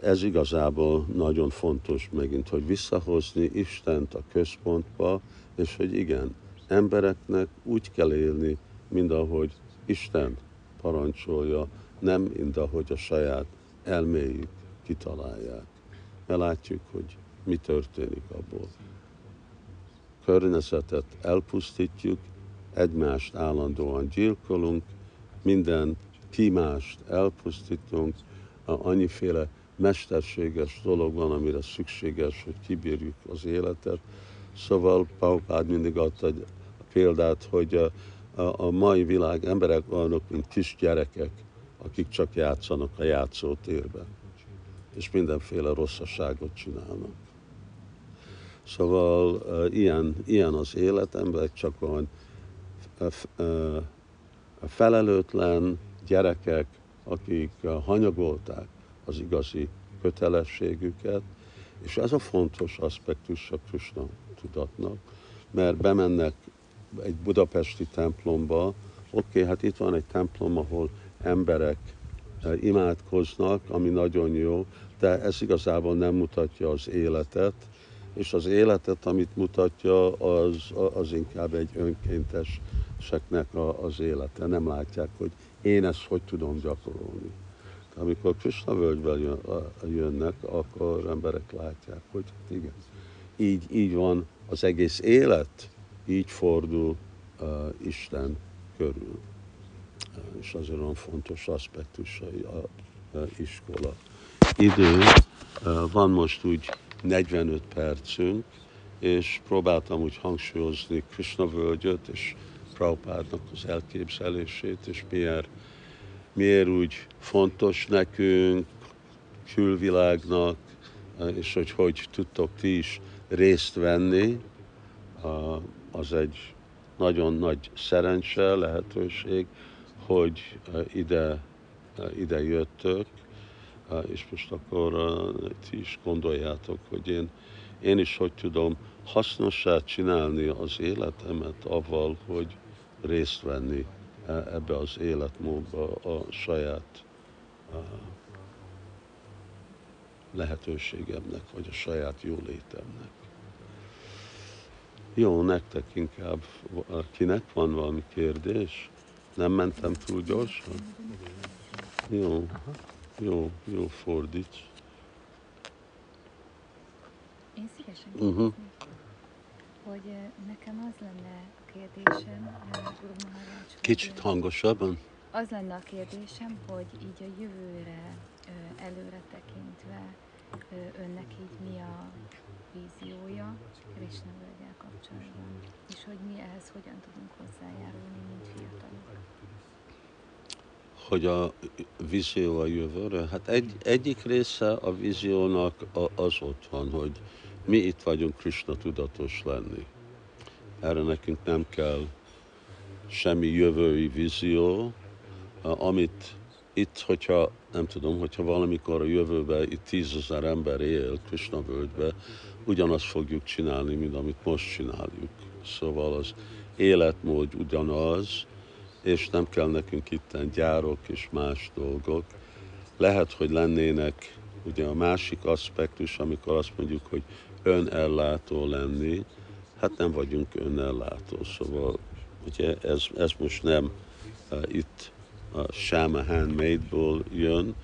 ez igazából nagyon fontos megint, hogy visszahozni Istent a központba, és hogy igen, embereknek úgy kell élni, mint ahogy Isten parancsolja, nem mint ahogy a saját elméjük kitalálják. Mert látjuk, hogy mi történik abból. Környezetet elpusztítjuk, egymást állandóan gyilkolunk, minden kímást elpusztítunk, annyiféle mesterséges dolog van, amire szükséges, hogy kibírjuk az életet. Szóval Paupád mindig adta egy példát, hogy a, a, a mai világ emberek olyanok, mint kis gyerekek, akik csak játszanak a játszótérben, és mindenféle rosszaságot csinálnak. Szóval ilyen, ilyen az élet, emberek csak olyan felelőtlen gyerekek, akik hanyagolták az igazi kötelességüket, és ez a fontos aspektus a Krishna tudatnak, mert bemennek egy budapesti templomba, oké, okay, hát itt van egy templom, ahol emberek eh, imádkoznak, ami nagyon jó, de ez igazából nem mutatja az életet, és az életet, amit mutatja, az, az inkább egy önkénteseknek az élete. Nem látják, hogy én ezt hogy tudom gyakorolni. Amikor Krishna völgyben jönnek, akkor emberek látják, hogy igen, így, így van az egész élet, így fordul uh, Isten körül. És azért olyan fontos aspektusai a, a iskola. Idő, uh, van most úgy 45 percünk, és próbáltam úgy hangsúlyozni Krishna völgyöt, és Prabhupádnak az elképzelését, és miért, miért úgy fontos nekünk, külvilágnak, és hogy hogy tudtok ti is részt venni, az egy nagyon nagy szerencse, lehetőség, hogy ide, ide jöttök, és most akkor ti is gondoljátok, hogy én, én is hogy tudom hasznossá csinálni az életemet avval, hogy részt venni ebbe az életmódba a saját lehetőségemnek, vagy a saját jólétemnek. Jó, nektek inkább, kinek van valami kérdés? Nem mentem túl gyorsan? Jó, jó, jó fordíts. Én szívesen uh-huh. hogy nekem az lenne a kérdésem, Guru Maharaj, Kicsit hangosabban? Az lenne a kérdésem, hogy így a jövőre előre tekintve önnek így mi a víziója Krishna völgyel kapcsolatban, és hogy mi ehhez hogyan tudunk hozzájárulni, mint fiatalok. Hogy a vízió a jövőre? Hát egy, egyik része a víziónak az ott van, hogy mi itt vagyunk Krishna tudatos lenni. Erre nekünk nem kell semmi jövői vízió, amit itt, hogyha nem tudom, hogyha valamikor a jövőben itt tízezer ember él Krishna völgybe, ugyanazt fogjuk csinálni, mint amit most csináljuk. Szóval az életmód ugyanaz, és nem kell nekünk itten gyárok és más dolgok. Lehet, hogy lennének ugye a másik aspektus, amikor azt mondjuk, hogy önellátó lenni, hát nem vagyunk önellátó, szóval ugye ez, ez most nem uh, itt a Shama Handmade-ból jön,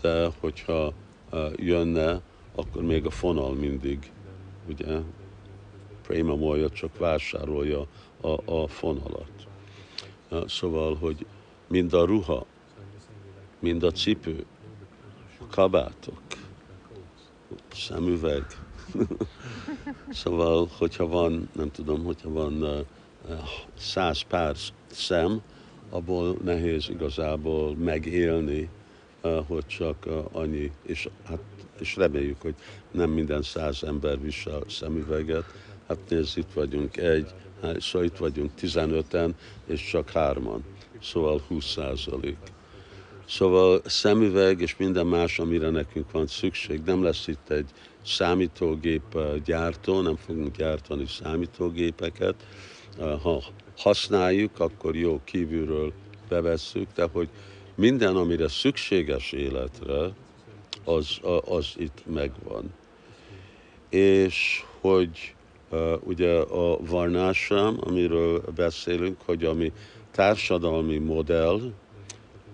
de hogyha uh, jönne, akkor még a fonal mindig, ugye, Prima Moya csak vásárolja a, a fonalat. Uh, szóval, hogy mind a ruha, mind a cipő, a kabátok, szemüveg. szóval, hogyha van, nem tudom, hogyha van uh, száz pár szem, abból nehéz igazából megélni, hogy csak annyi, és, hát, és reméljük, hogy nem minden száz ember visel szemüveget. Hát nézd, itt vagyunk egy, hát, szóval itt vagyunk 15-en, és csak hárman, szóval 20 százalék. Szóval szemüveg és minden más, amire nekünk van szükség, nem lesz itt egy számítógép gyártó, nem fogunk gyártani számítógépeket. Ha használjuk, akkor jó kívülről bevesszük, de hogy minden, amire szükséges életre, az, az itt megvan. És hogy uh, ugye a varnásám, amiről beszélünk, hogy ami társadalmi modell,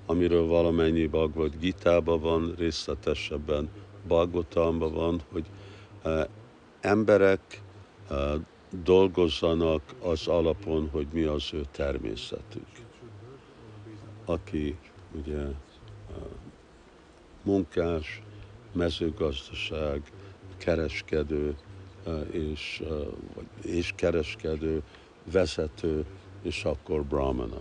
amiről valamennyi Bhagavad Gita-ban van, részletesebben Bhagavatamban van, hogy uh, emberek uh, dolgozzanak az alapon, hogy mi az ő természetük. Aki ugye munkás, mezőgazdaság, kereskedő és, és kereskedő, vezető, és akkor brahmana.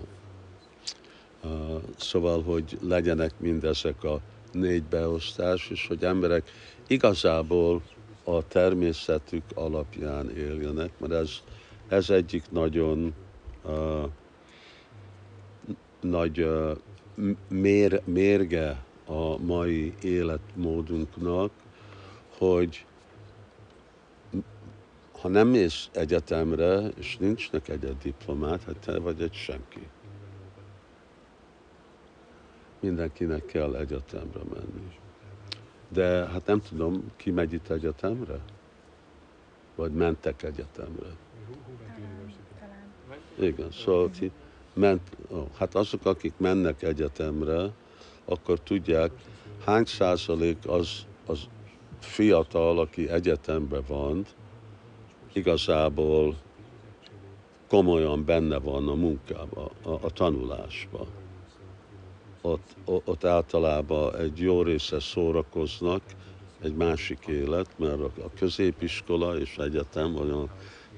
Szóval, hogy legyenek mindezek a négy beosztás, és hogy emberek igazából a természetük alapján éljenek, mert ez, ez egyik nagyon uh, nagy m- mér, mérge a mai életmódunknak, hogy ha nem mész egyetemre, és nincs neked egy diplomát, hát te vagy egy senki. Mindenkinek kell egyetemre menni. De hát nem tudom, ki megy itt egyetemre? Vagy mentek egyetemre? Igen, szóval ti ment, ó, hát azok, akik mennek egyetemre, akkor tudják, hány százalék az, az fiatal, aki egyetembe van, igazából komolyan benne van a munkába, a, a tanulásba. Ott, ott általában egy jó része szórakoznak, egy másik élet, mert a középiskola és egyetem olyan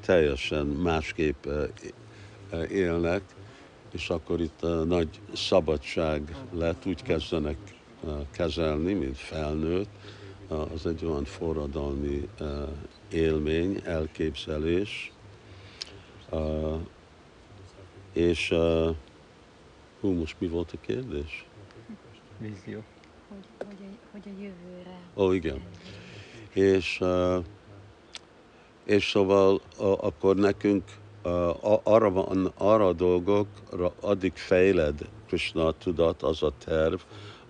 teljesen másképp eh, élnek, és akkor itt eh, nagy szabadság lett, úgy kezdenek eh, kezelni, mint felnőtt. Az egy olyan forradalmi élmény, elképzelés. És hú, most mi volt a kérdés? Vízió. Hogy, hogy, a, hogy a jövőre. Ó, igen. És, és szóval akkor nekünk arra, van, arra a dolgokra addig fejled Krishna tudat, az a terv,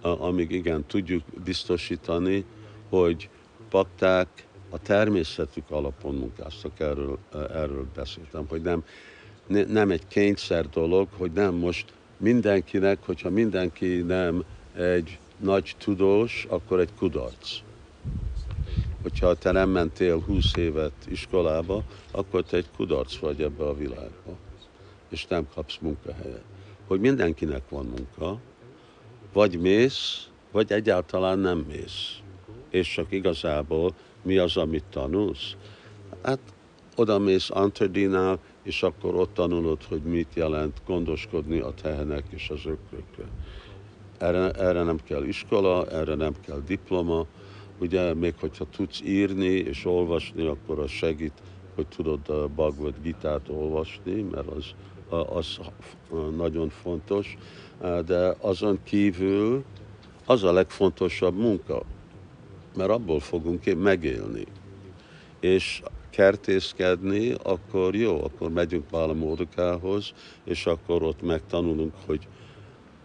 amíg igen, tudjuk biztosítani, hogy bakták a természetük alapon munkáztak, erről, erről beszéltem, hogy nem, ne- nem egy kényszer dolog, hogy nem most mindenkinek, hogyha mindenki nem egy nagy tudós, akkor egy kudarc. Hogyha te nem mentél 20 évet iskolába, akkor te egy kudarc vagy ebbe a világba, és nem kapsz munkahelyet. Hogy mindenkinek van munka, vagy mész, vagy egyáltalán nem mész. És csak igazából mi az, amit tanulsz? Hát oda mész Anterdinál, és akkor ott tanulod, hogy mit jelent gondoskodni a tehenek és az ökrökre. Erre, erre nem kell iskola, erre nem kell diploma. Ugye, még hogyha tudsz írni és olvasni, akkor az segít, hogy tudod a Bhagavad Gitát olvasni, mert az, az nagyon fontos. De azon kívül az a legfontosabb munka, mert abból fogunk megélni. És kertészkedni, akkor jó, akkor megyünk Bála Módokához, és akkor ott megtanulunk, hogy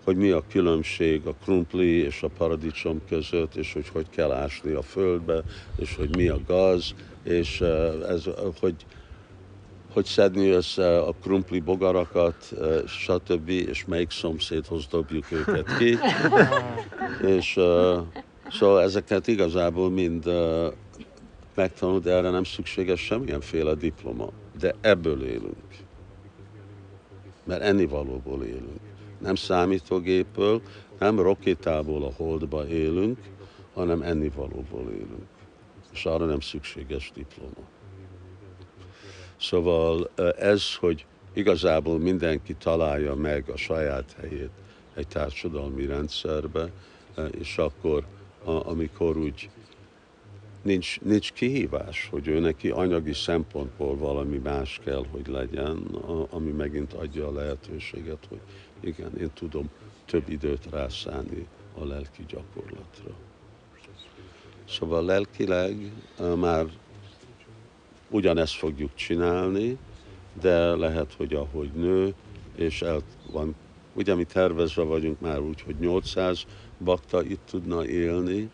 hogy mi a különbség a krumpli és a paradicsom között, és hogy hogy kell ásni a földbe, és hogy mi a gaz, és ez, hogy, hogy szedni össze a krumpli bogarakat, stb., és melyik szomszédhoz dobjuk őket ki. és szóval ezeket igazából mind megtanul, de erre nem szükséges semmilyenféle diploma. De ebből élünk. Mert ennivalóból élünk nem számítógépből, nem rakétából a holdba élünk, hanem ennivalóból élünk. És arra nem szükséges diploma. Szóval ez, hogy igazából mindenki találja meg a saját helyét egy társadalmi rendszerbe, és akkor, amikor úgy nincs, nincs kihívás, hogy ő neki anyagi szempontból valami más kell, hogy legyen, ami megint adja a lehetőséget, hogy igen, én tudom több időt rászállni a lelki gyakorlatra. Szóval lelkileg már ugyanezt fogjuk csinálni, de lehet, hogy ahogy nő, és el van, ugye mi tervezve vagyunk már úgy, hogy 800 bakta itt tudna élni,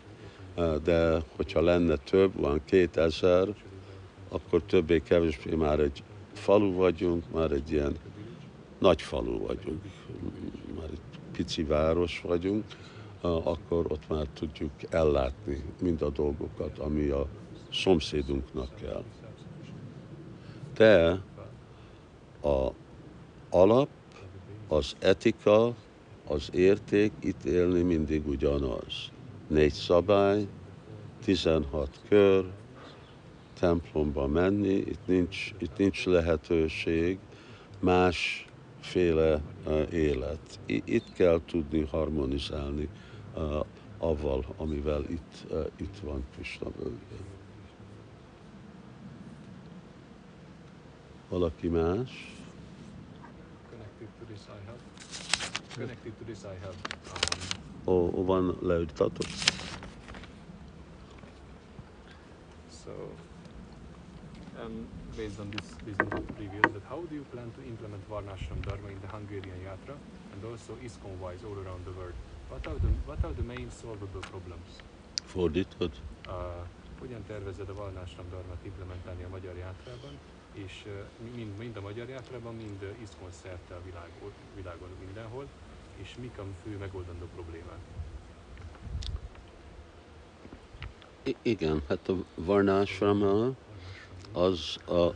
de hogyha lenne több, van 2000, akkor többé-kevésbé már egy falu vagyunk, már egy ilyen nagy falu vagyunk, már egy pici város vagyunk, akkor ott már tudjuk ellátni mind a dolgokat, ami a szomszédunknak kell. De a alap, az etika, az érték itt élni mindig ugyanaz. Négy szabály, 16 kör, templomba menni, itt nincs, itt nincs lehetőség másféle élet. Itt kell tudni harmonizálni avval, amivel itt, itt van Krishna völgyben. Valaki más? To this I have. Connected to this I have. Um, Ó, ó van leüttatok? so um, based on this this previous that how do you plan to implement Varnashram Dharma in the Hungarian Yatra and also ISKCON wise all around the world? What are the what are the main solvable problems? Fordítod? uh, hogyan tervezed a Varnashram Dharmát implementálni a Magyar Játrában és mind, mind a Magyar Játrában, mind ISKCON szerte a világon, világon mindenhol, és mik a fő megoldandó problémák? I- igen, hát a Varnásrama az a,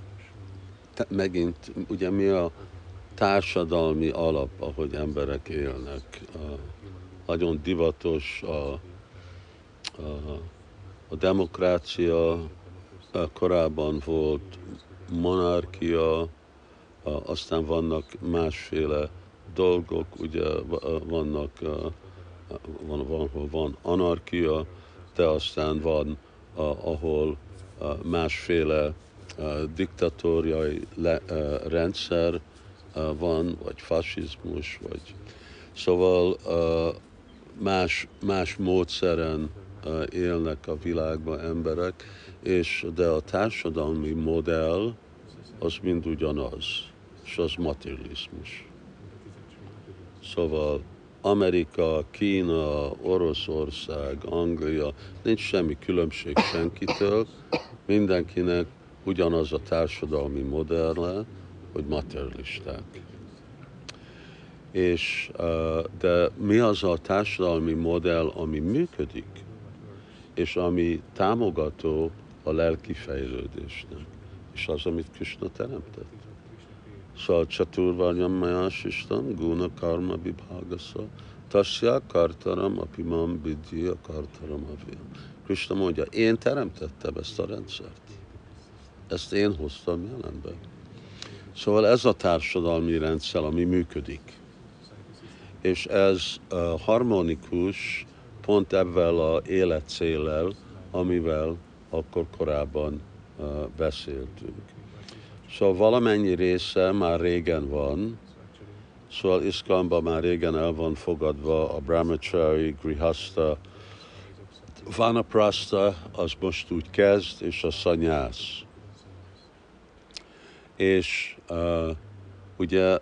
te, megint, ugye mi a társadalmi alap, ahogy emberek élnek. A, nagyon divatos a, a, a demokrácia, a korábban volt monarchia, aztán vannak másféle dolgok, ugye va- vannak, van, van, van, anarchia, de aztán van, ahol másféle diktatóriai a, rendszer a, van, vagy fasizmus, vagy szóval a, más, más módszeren élnek a világban emberek, és de a társadalmi modell az mind ugyanaz, és az materializmus. Szóval Amerika, Kína, Oroszország, Anglia, nincs semmi különbség senkitől, mindenkinek ugyanaz a társadalmi modelle, hogy materialisták. És, de mi az a társadalmi modell, ami működik, és ami támogató a lelki fejlődésnek, és az, amit Krishna teremtett. Szóval Csaturványam Majás Istam, Guna Karma Vibhagasa, Tasya Kartaram Apimam Vidya Kartaram Avyam. Krishna mondja, én teremtettem ezt a rendszert. Ezt én hoztam jelenbe. Szóval ez a társadalmi rendszer, ami működik. És ez harmonikus pont ebben a életcéllel, amivel akkor korábban beszéltünk. Szóval valamennyi része már régen van, szóval Iszkamban már régen el van fogadva a Brahmachari, Grihasta, Vanaprasta, az most úgy kezd, és a szanyász. És uh, ugye,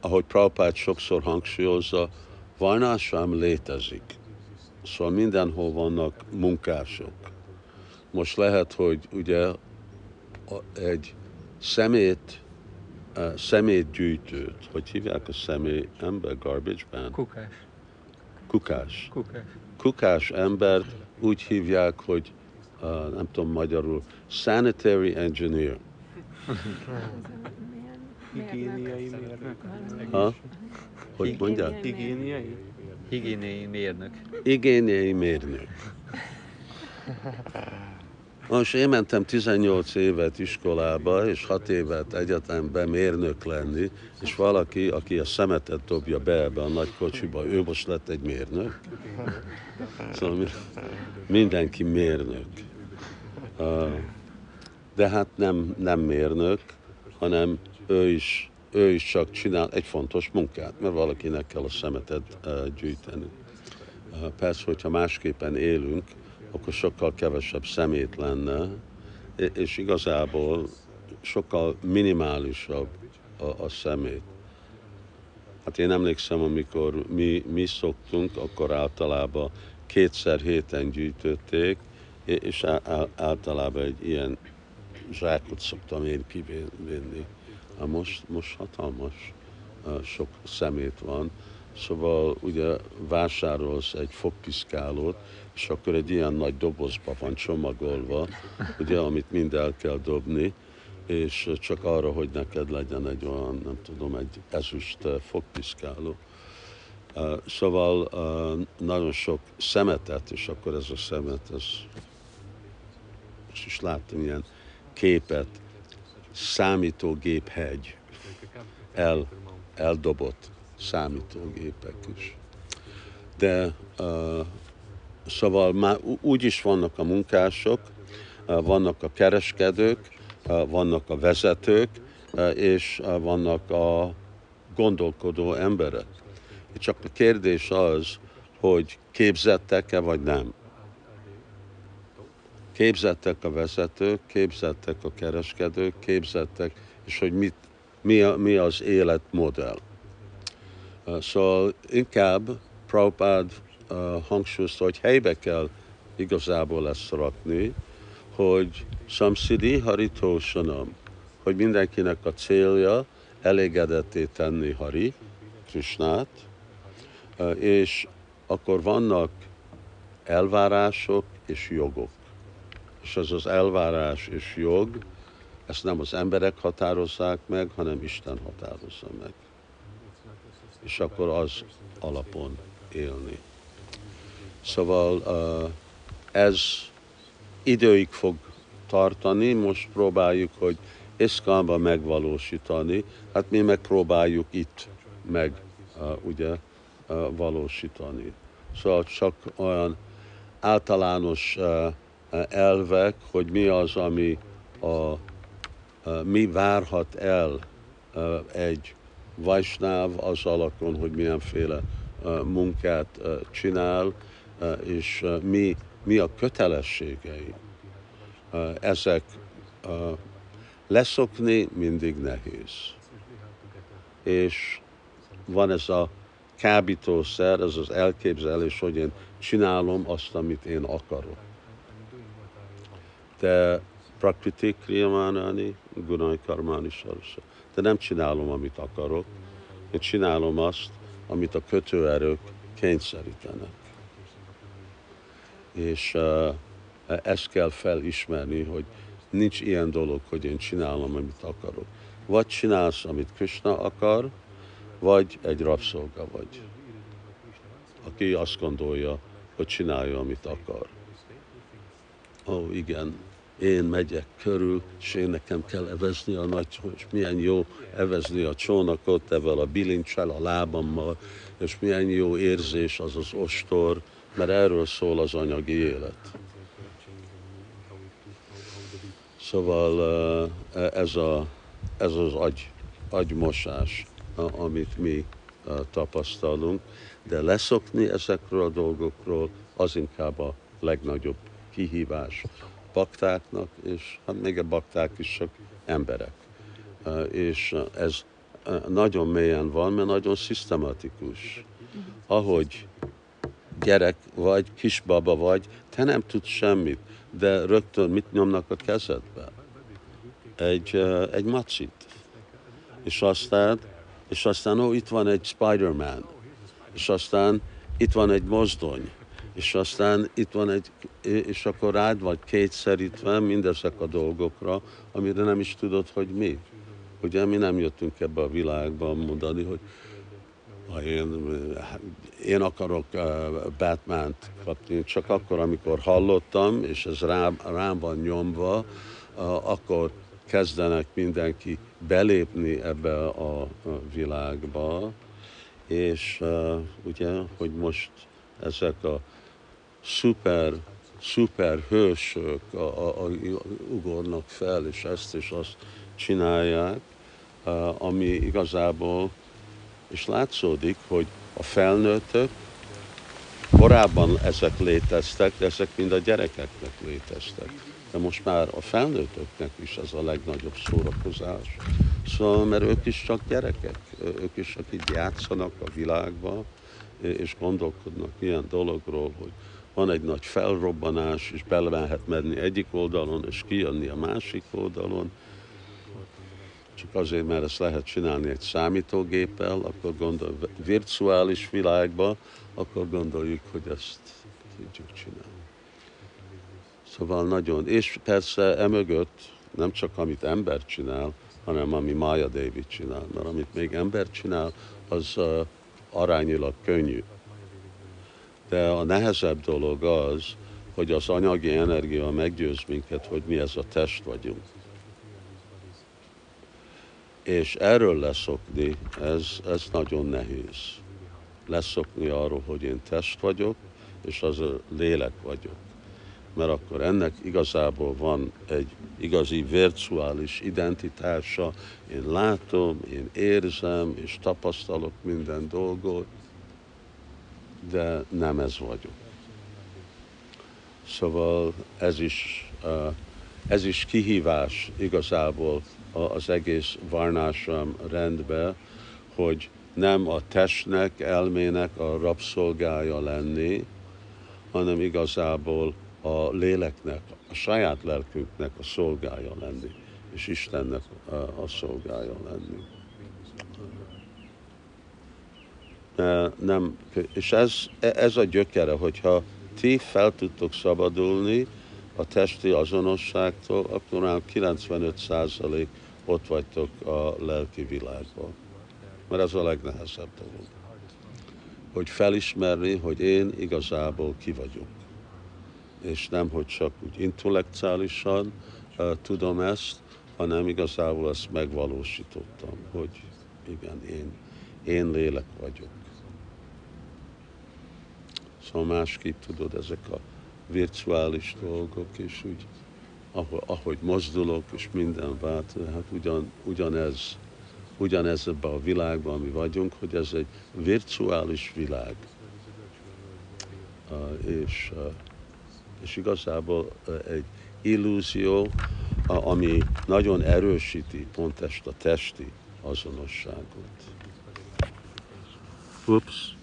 ahogy Prabhupád sokszor hangsúlyozza, Varnásám létezik. Szóval mindenhol vannak munkások. Most lehet, hogy ugye egy szemét, uh, szemétgyűjtőt, hogy hívják a személy ember garbage man? Kukás. Kukás. Kukás. Kukás embert úgy hívják, hogy uh, nem tudom magyarul, sanitary engineer. Higiéniai mérnök. Ha? Hogy mondják? Higiéniai? Higiéniai mérnök. Igényei mérnök. Most én mentem 18 évet iskolába, és 6 évet egyetemben mérnök lenni, és valaki, aki a szemetet dobja be ebbe a nagy kocsiba, ő most lett egy mérnök. Szóval mi- mindenki mérnök. Ah, De hát nem, nem mérnök, hanem ő is, ő is csak csinál egy fontos munkát, mert valakinek kell a szemetet eh, gyűjteni. Uh, Persze, hogyha másképpen élünk, akkor sokkal kevesebb szemét lenne, és- igazából sokkal minimálisabb a, a szemét. Hát én emlékszem, amikor mi, mi szoktunk, akkor általában kétszer héten gyűjtötték, és- általában egy ilyen zsákot szoktam én kivinni. Most, most hatalmas sok szemét van, Szóval ugye vásárolsz egy fogpiszkálót, és akkor egy ilyen nagy dobozba van csomagolva, ugye, amit mind el kell dobni, és csak arra, hogy neked legyen egy olyan, nem tudom, egy ezüst fogpiszkáló. Szóval nagyon sok szemetet, és akkor ez a szemet, ez most is láttam ilyen képet, számítógép hegy, el, eldobott számítógépek is. De uh, szóval már úgy is vannak a munkások, uh, vannak a kereskedők, uh, vannak a vezetők, és vannak a gondolkodó emberek. Csak a kérdés az, hogy képzettek-e vagy nem. Képzettek a vezetők, képzettek a kereskedők, képzettek, és hogy mit, mi, a, mi az életmodell. Szóval inkább Prabhupád hangsúlyozta, hogy helybe kell igazából ezt rakni, hogy samsidi haritósanam, hogy mindenkinek a célja elégedetté tenni Hari, Krishnát, és akkor vannak elvárások és jogok. És az az elvárás és jog, ezt nem az emberek határozzák meg, hanem Isten határozza meg. És akkor az alapon élni. Szóval ez időig fog tartani, most próbáljuk, hogy Iszkánban megvalósítani, hát mi megpróbáljuk itt meg ugye valósítani. Szóval csak olyan általános elvek, hogy mi az, ami a, mi várhat el egy vajsnáv az alakon, hogy milyenféle munkát csinál, és mi, mi a kötelességei. Ezek leszokni mindig nehéz. És van ez a kábítószer, ez az elképzelés, hogy én csinálom azt, amit én akarok. De prakriti kriyamánani, gunai karmáni sarsa. De nem csinálom, amit akarok. Én csinálom azt, amit a kötőerők kényszerítenek. És uh, ezt kell felismerni, hogy nincs ilyen dolog, hogy én csinálom, amit akarok. Vagy csinálsz, amit Krishna akar, vagy egy rabszolga vagy, aki azt gondolja, hogy csinálja, amit akar. Ó, oh, igen, én megyek körül, és én nekem kell evezni a nagy, és milyen jó evezni a csónakot ezzel a bilincsel, a lábammal, és milyen jó érzés az az ostor, mert erről szól az anyagi élet. Szóval ez, a, ez az agy, agymosás amit mi tapasztalunk, de leszokni ezekről a dolgokról az inkább a legnagyobb kihívás baktáknak, és hát még a bakták is csak emberek. És ez nagyon mélyen van, mert nagyon szisztematikus. Ahogy gyerek vagy, kisbaba vagy, te nem tudsz semmit, de rögtön mit nyomnak a kezedbe? Egy, egy macit. És aztán és aztán ó, itt van egy Spider-Man, és aztán itt van egy mozdony, és aztán itt van egy, és akkor rád vagy kétszerítve mindezek a dolgokra, amire nem is tudod, hogy mi. Ugye mi nem jöttünk ebbe a világba mondani, hogy ha én, én akarok Batman-t kapni, csak akkor, amikor hallottam, és ez rám, rám van nyomva, akkor kezdenek mindenki belépni ebbe a világba, és ugye, hogy most ezek a szuper, szuper hősök a, a, a, ugornak fel, és ezt és azt csinálják, ami igazából, és látszódik, hogy a felnőttök korábban ezek léteztek, de ezek mind a gyerekeknek léteztek de most már a felnőttöknek is ez a legnagyobb szórakozás. Szóval, mert ők is csak gyerekek, ők is csak így játszanak a világba, és gondolkodnak ilyen dologról, hogy van egy nagy felrobbanás, és bele lehet menni egyik oldalon, és kijönni a másik oldalon. Csak azért, mert ezt lehet csinálni egy számítógéppel, akkor gondol, virtuális világba, akkor gondoljuk, hogy ezt tudjuk csinálni. Szóval nagyon, és persze emögött nem csak amit ember csinál, hanem ami Maya David csinál, mert amit még ember csinál, az uh, arányilag könnyű. De a nehezebb dolog az, hogy az anyagi energia meggyőz minket, hogy mi ez a test vagyunk. És erről leszokni, ez, ez nagyon nehéz. Leszokni arról, hogy én test vagyok, és az a lélek vagyok mert akkor ennek igazából van egy igazi virtuális identitása, én látom, én érzem, és tapasztalok minden dolgot, de nem ez vagyok. Szóval ez is, ez is kihívás igazából az egész varnásam rendbe, hogy nem a testnek, elmének a rabszolgája lenni, hanem igazából a léleknek, a saját lelkünknek a szolgája lenni, és Istennek a szolgája lenni. Nem, és ez, ez a gyökere, hogyha ti fel tudtok szabadulni a testi azonosságtól, akkor már 95% ott vagytok a lelki világban. Mert ez a legnehezebb dolog. Hogy felismerni, hogy én igazából ki vagyok. És nem, hogy csak úgy intellektuálisan uh, tudom ezt, hanem igazából ezt megvalósítottam, hogy igen, én, én lélek vagyok. Szóval másképp tudod, ezek a virtuális dolgok, és úgy, ahogy, ahogy mozdulok, és minden vált, hát ugyan, ugyanez, ugyanez ebben a világban, ami vagyunk, hogy ez egy virtuális világ. Uh, és, uh, és igazából uh, egy illúzió, ami nagyon erősíti pont ezt a testi azonosságot. Ups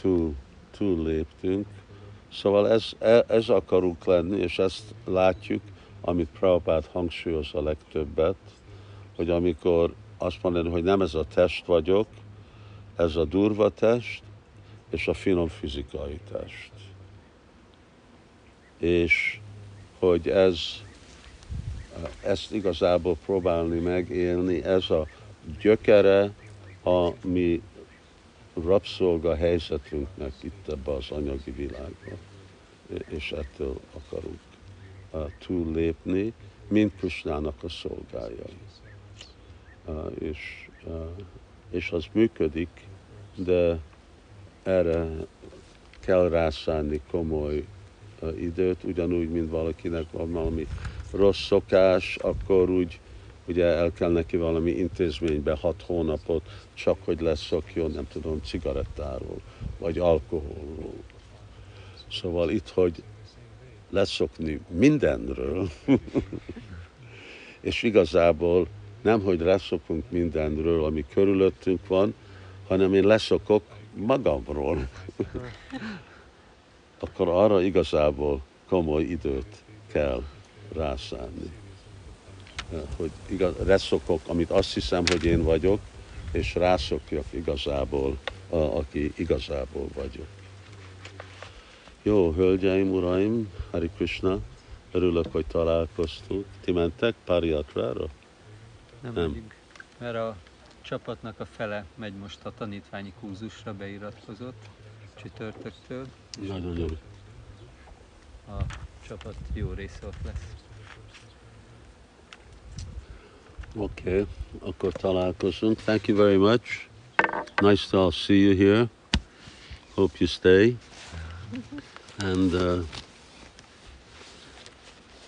túl, túl léptünk. Szóval ez, e, ez akarunk lenni, és ezt látjuk, amit Prabhupád hangsúlyoz a legtöbbet, hogy amikor azt mondani, hogy nem ez a test vagyok, ez a durva test, és a finom fizikai test. És hogy ez, ezt igazából próbálni megélni, ez a gyökere a mi rabszolga helyzetünknek itt ebbe az anyagi világban, és ettől akarunk túllépni, mint Krishnának a szolgájai. És, és az működik, de erre kell rászánni komoly időt, ugyanúgy, mint valakinek van valami rossz szokás, akkor úgy ugye el kell neki valami intézménybe hat hónapot, csak hogy leszokjon, nem tudom, cigarettáról, vagy alkoholról. Szóval itt, hogy leszokni mindenről, és igazából nem, hogy leszokunk mindenről, ami körülöttünk van, hanem én leszokok magamról. Akkor arra igazából komoly időt kell rászánni hogy igaz, reszokok, amit azt hiszem, hogy én vagyok, és rászokjak igazából, a, aki igazából vagyok. Jó, hölgyeim, uraim, Hari Krishna, örülök, hogy találkoztunk. Ti mentek Pariatrára? Nem, nem. Megyünk, mert a csapatnak a fele megy most a tanítványi kúzusra, beiratkozott csütörtöktől. Nagyon jó. A csapat jó része ott lesz. Okay, akkor találkozunk. Thank you very much. Nice to see you here. Hope you stay. And uh,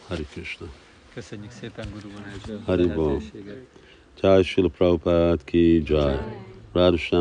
Hari Krishna. Köszönjük szépen Guru Ganesh Hari Bol. Jai Shila Prabhupada ki Jai. Radha